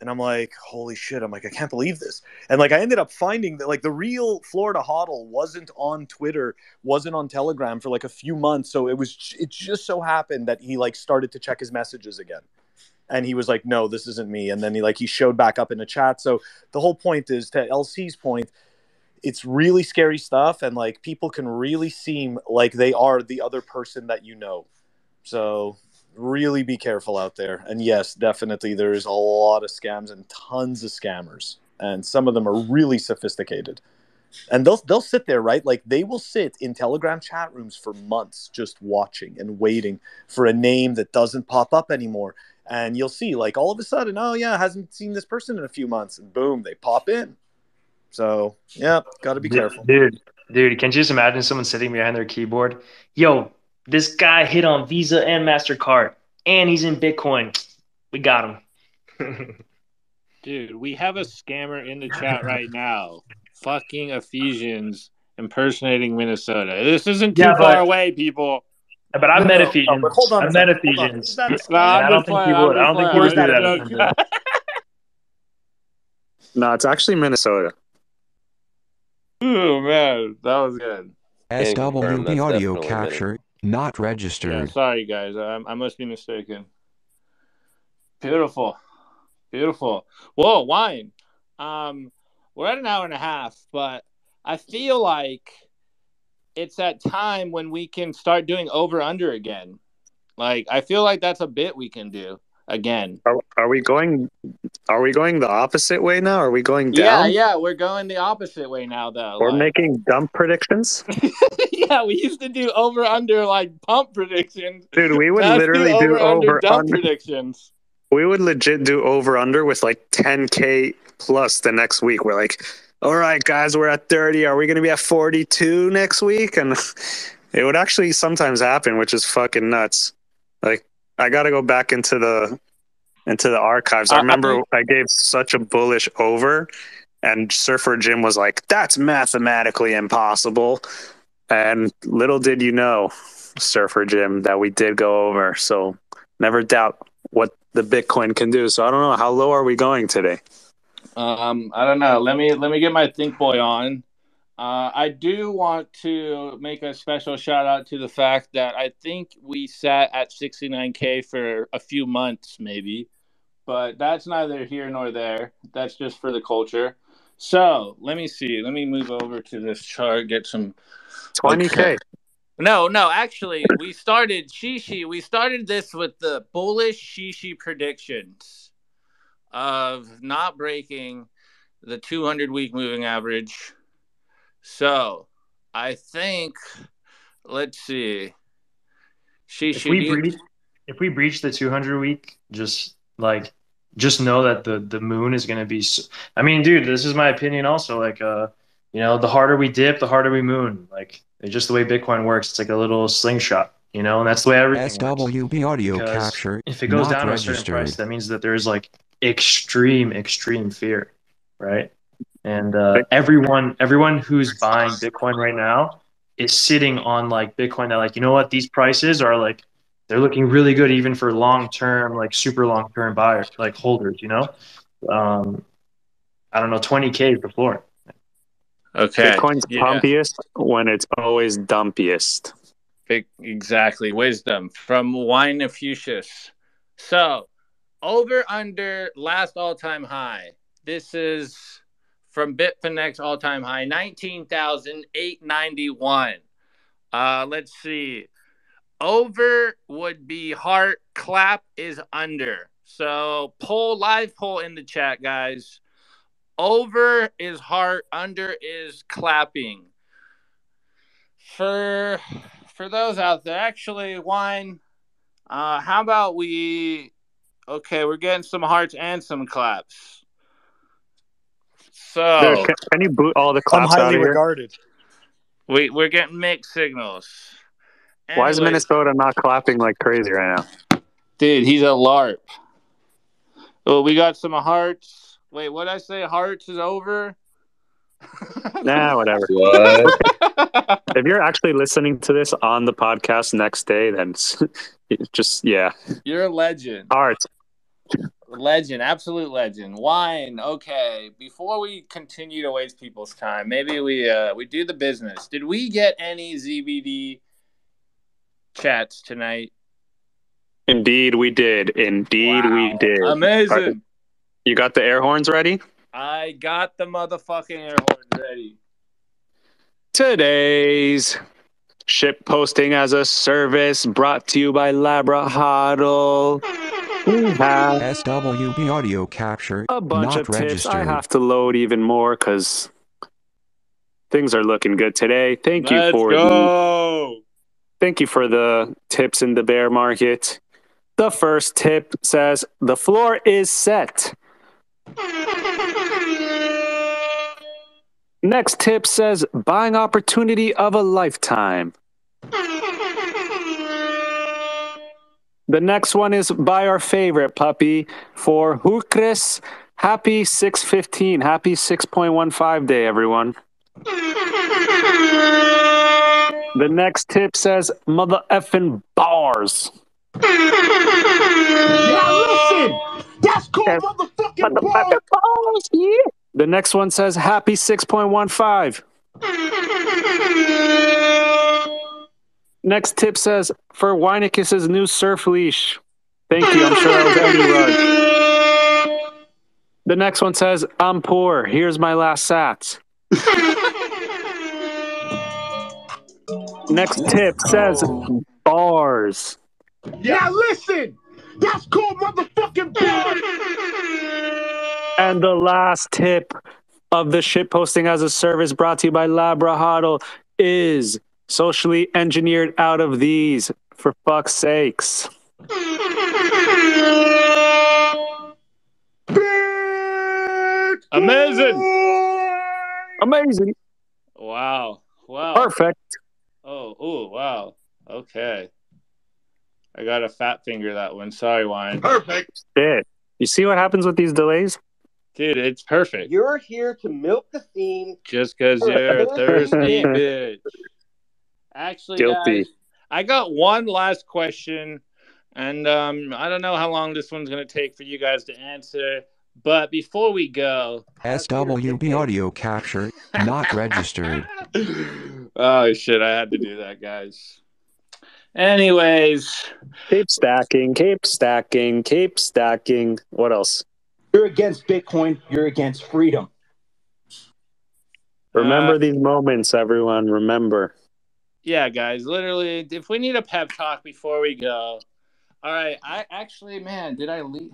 And I'm like, holy shit. I'm like, I can't believe this. And like I ended up finding that like the real Florida hodl wasn't on Twitter, wasn't on Telegram for like a few months. So it was it just so happened that he like started to check his messages again. And he was like, no, this isn't me. And then he like he showed back up in the chat. So the whole point is to LC's point, it's really scary stuff and like people can really seem like they are the other person that you know so really be careful out there. And yes definitely there is a lot of scams and tons of scammers. And some of them are really sophisticated. And they'll they'll sit there right? Like they will sit in telegram chat rooms for months just watching and waiting for a name that doesn't pop up anymore. And you'll see like all of a sudden oh yeah hasn't seen this person in a few months. And boom they pop in. So yeah, got to be Dude, careful. Dude, dude, can you just imagine someone sitting behind their keyboard? Yo, this guy hit on Visa and MasterCard, and he's in Bitcoin. We got him. Dude, we have a scammer in the chat right now. Fucking Ephesians impersonating Minnesota. This isn't too Yeah, far but- away, people. But I No, met no, no, Ephesians. but hold on a I met second, on. Ephesians. Is that a And Nah, I don't think he playing, would. I don't think he would do that. I'm. No, it's actually Minnesota. Oh man, that was good. Can confirm SWB audio capture not Yeah, registered. sorry guys, I, I must be mistaken. Beautiful, beautiful. Whoa, wine. Um, we're at an hour and a half, but I feel like it's that time when we can start doing over under again. Like I feel like that's a bit we can do again. Are, are we going? Are we going the opposite way now? Are we going down? yeah, yeah, we're going the opposite way now though. We're like- making dump predictions, yeah, we used to do over under like pump predictions. dude. We would Let's literally do do over under dump under. predictions. We would legit do over under with like 10k plus the next week. We're like, all right, guys, we're at 30. Are we going to be at 42 next week? And it would actually sometimes happen, which is fucking nuts. Like I got to go back into the into the archives. I Uh, I remember think- I gave such a bullish over, and Surfer Jim was like, "That's mathematically impossible." And little did you know, Surfer Jim, that we did go over. So never doubt what the Bitcoin can do. So I don't know how low are we going today. Um, I don't know. Let me let me get my think boy on. Uh, I do want to make a special shout out to the fact that I think we sat at 69k for a few months, maybe, but that's neither here nor there. That's just for the culture. So let me see. Let me move over to this chart. Get some 20K. Okay. No, no. Actually, we started Shishi. We started this with the bullish Shishi predictions of not breaking the 200 week moving average. So I think, let's see. Shishi. if we breach if we breach the 200 week just like just know that the the moon is going to be I mean dude this is my opinion also like uh you know the harder we dip the harder we moon like it's just the way bitcoin works it's like a little slingshot you know and that's the way everything SWB audio Because capture. if it goes not down to a certain price that means that there's like extreme extreme fear right and uh, everyone everyone who's buying bitcoin right now is sitting on like bitcoin that like you know what these prices are like they're looking really good even for long term like super long term buyers like holders you know um i don't know 20k is the floor Okay. Bitcoin's yeah. pumpiest when it's always dumpiest. Big, exactly. Wisdom from Weinicus. So, over under last all time high. This is from Bitfinex all time high 19,891. Uh, let's see. Over would be heart, clap is under. So, poll, live poll in the chat, guys. Over is heart, under is clapping for for those out there actually wine uh how about we okay we're getting some hearts and some claps so Dude, can, can you boot all the I'm claps out highly of here? regarded. we, we're getting mixed signals Why is Minnesota not clapping like crazy right now? dude he's a larp oh we got some hearts wait what I say hearts is over Nah, whatever. What? if you're actually listening to this on the podcast next day, then it's, it's just yeah, you're a legend art. Legend, absolute legend. Wine. Okay. Before we continue to waste people's time, maybe we uh we do the business. Did we get any ZBD chats tonight? Indeed, we did. Indeed, we did. Amazing. You got the air horns ready? I got the motherfucking air horn ready. Today's ship posting as a service brought to you by Labra Huddle. We have SWB audio capture. a bunch not of tips. I have to load even more because things are looking good today. Thank you Let's for the go. Thank you for the tips in the bear market. The first tip says the floor is set. Next tip says buying opportunity of a lifetime. The next one is buy our favorite puppy for Hukris. Happy 615. Happy 6.15 day, everyone. The next tip says mother effing bars. Now listen, that's called motherfucking balls. bars. Yeah. The next one says happy 6.15. Next tip says for Weinicus's new surf leash. Thank you. I'm sure that was Eddie Rudd. The next one says I'm poor. Here's my last sats. Next tip says bars. Yeah, listen, that's called motherfucking balls. And the last tip of the shit posting as a service brought to you by Labra Huddle is socially engineered out of these for fuck's sakes. Amazing. Amazing. Wow. Wow. Perfect. Oh, oh, wow. Okay. I got a fat finger that one. Sorry, Wine. Perfect. Shit. You see what happens with these delays? Dude, it's perfect. You're here to milk the theme. Just because you're a thirsty bitch. Actually, Guilty. guys, I got one last question, and um, I don't know how long this one's going to take for you guys to answer. But before we go, SWB audio capture not registered. oh shit, I had to do that, guys. Anyways, Cape stacking, cape stacking, cape stacking. What else? You're against Bitcoin. You're against freedom. Remember Uh, these moments, everyone. Remember. yeah, guys, literally, if we need a pep talk before we go, all right. I actually, man, did I leave?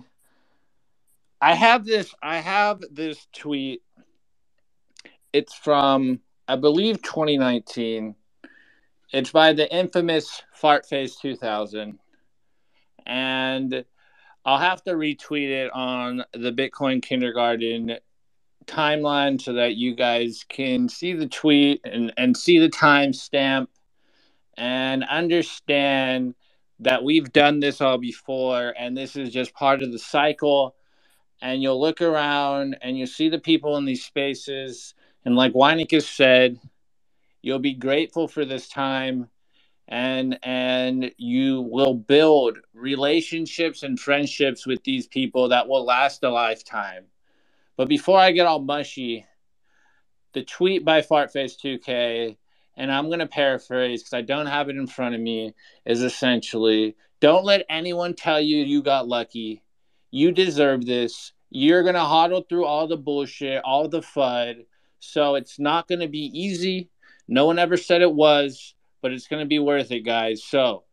I have this. I have this tweet. It's from, I believe, 2019. It's by the infamous Fartface 2000, and I'll have to retweet it on the Bitcoin Kindergarten timeline so that you guys can see the tweet and, and see the timestamp and understand that we've done this all before and this is just part of the cycle. And you'll look around and you'll see the people in these spaces. And like Weinicus said you'll be grateful for this time and and you will build relationships and friendships with these people that will last a lifetime but before I get all mushy, the tweet by Fartface2K, and I'm going to paraphrase because I don't have it in front of me, is essentially don't let anyone tell you you got lucky. You deserve this. You're going to hodl through all the bullshit, all the FUD. So it's not going to be easy. No one ever said it was, but it's going to be worth it, guys. So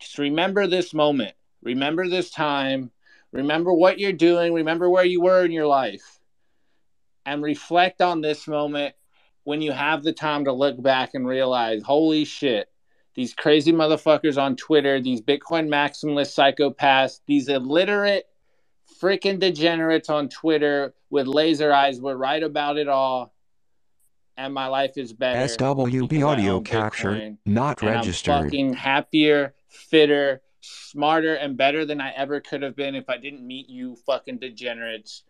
just remember this moment. Remember this time. Remember what you're doing. Remember where you were in your life and reflect on this moment when you have the time to look back and realize, holy shit, these crazy motherfuckers on Twitter, these Bitcoin maximalist psychopaths, these illiterate freaking degenerates on Twitter with laser eyes were right about it all. And my life is better. SWB audio capture Bitcoin. not registered. I'm fucking happier, fitter, smarter, and better than I ever could have been if I didn't meet you fucking degenerates.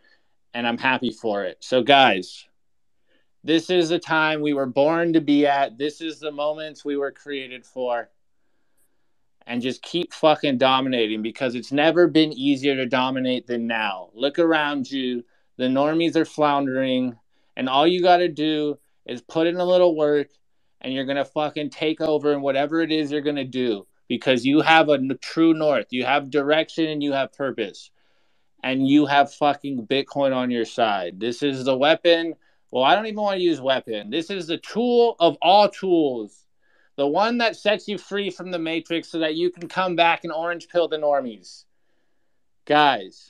And I'm happy for it. So, guys, this is the time we were born to be at. This is the moments we were created for. And just keep fucking dominating because it's never been easier to dominate than now. Look around you. The normies are floundering. And all you got to do is put in a little work and you're going to fucking take over in whatever it is you're going to do because you have a true north. You have direction and you have purpose. And you have fucking Bitcoin on your side. This is the weapon. Well, I don't even want to use weapon. This is the tool of all tools. The one that sets you free from the matrix so that you can come back and orange pill the normies. Guys,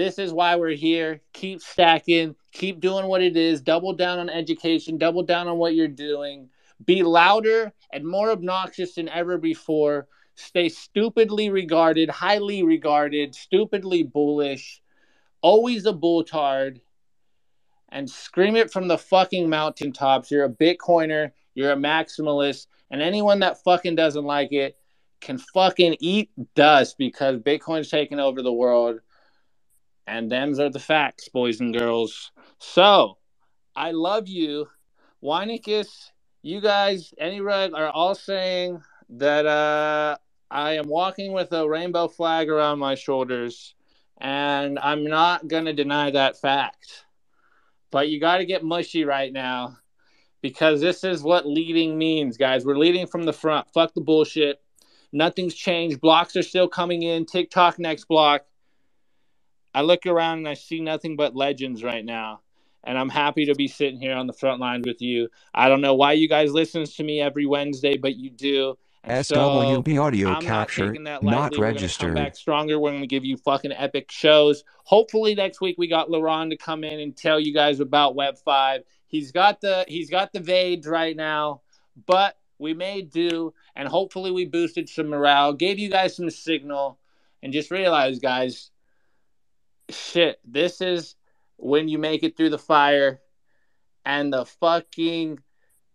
this is why we're here. Keep stacking, keep doing what it is, double down on education, double down on what you're doing. Be louder and more obnoxious than ever before. Stay stupidly regarded, highly regarded, stupidly bullish, always a bulltard, and scream it from the fucking mountaintops. You're a Bitcoiner, you're a maximalist, and anyone that fucking doesn't like it can fucking eat dust because Bitcoin's taking over the world. And them's are the facts, boys and girls. So, I love you. Weinicus, you guys, any rug are all saying that uh, I am walking with a rainbow flag around my shoulders. And I'm not going to deny that fact. But you got to get mushy right now because this is what leading means, guys. We're leading from the front. Fuck the bullshit. Nothing's changed. Blocks are still coming in. TikTok next block. I look around and I see nothing but legends right now. And I'm happy to be sitting here on the front lines with you. I don't know why you guys listen to me every Wednesday, but you do. And so, SWB audio I'm capture not lightly. We're gonna come registered. back stronger. We're going to give you fucking epic shows. Hopefully next week we got LaRon to come in and tell you guys about Web Five. He's got the he's got the Vage right now, but we may do, and hopefully we boosted some morale, gave you guys some signal, and just realize, guys, shit, this is when you make it through the fire, and the fucking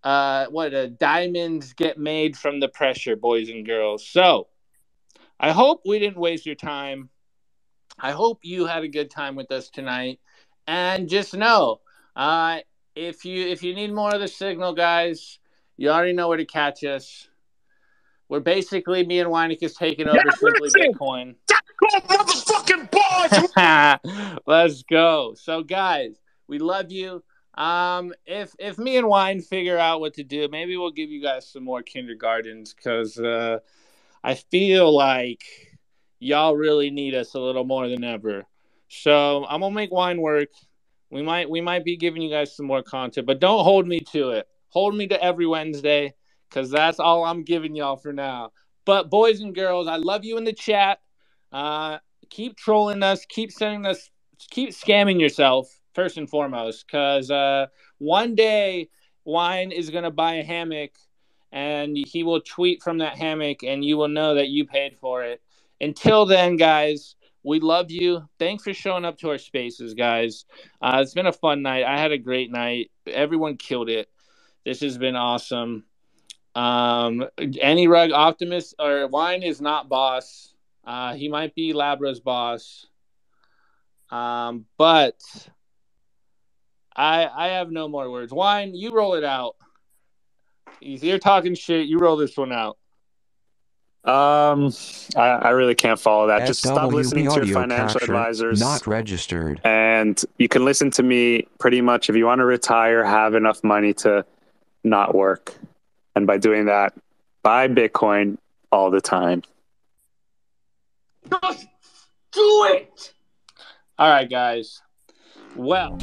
uh what uh, diamonds get made from the pressure, boys and girls. So I hope we didn't waste your time. I hope you had a good time with us tonight. And just know, uh, if you if you need more of the signal, guys, you already know where to catch us. We're basically me and Weinicus taking over Yeah, simply. Bitcoin. Motherfucking. Let's go. So guys, we love you. Um, if if me and Wine figure out what to do, maybe we'll give you guys some more kindergartens because uh, I feel like y'all really need us a little more than ever. So I'm gonna make Wine work. We might we might be giving you guys some more content, but don't hold me to it. Hold me to every Wednesday because that's all I'm giving y'all for now. But boys and girls, I love you in the chat. Uh, keep trolling us. Keep sending us. Keep scamming yourself first and foremost, because uh, one day Wine is gonna buy a hammock, and he will tweet from that hammock, and you will know that you paid for it. Until then, guys, we love you. Thanks for showing up to our spaces, guys. Uh, it's been a fun night. I had a great night. Everyone killed it. This has been awesome. Um, any rug optimist or wine is not boss. Uh, he might be Labra's boss. Um, but I I have no more words. Wine, you roll it out. You're talking shit, you roll this one out. Um, I, I really can't follow that. Just stop SWB listening to your financial capture, advisors. Not registered. and you can listen to me pretty much if you want to retire, have enough money to not work. And by doing that, buy Bitcoin all the time. Just do it. All right, guys. Well.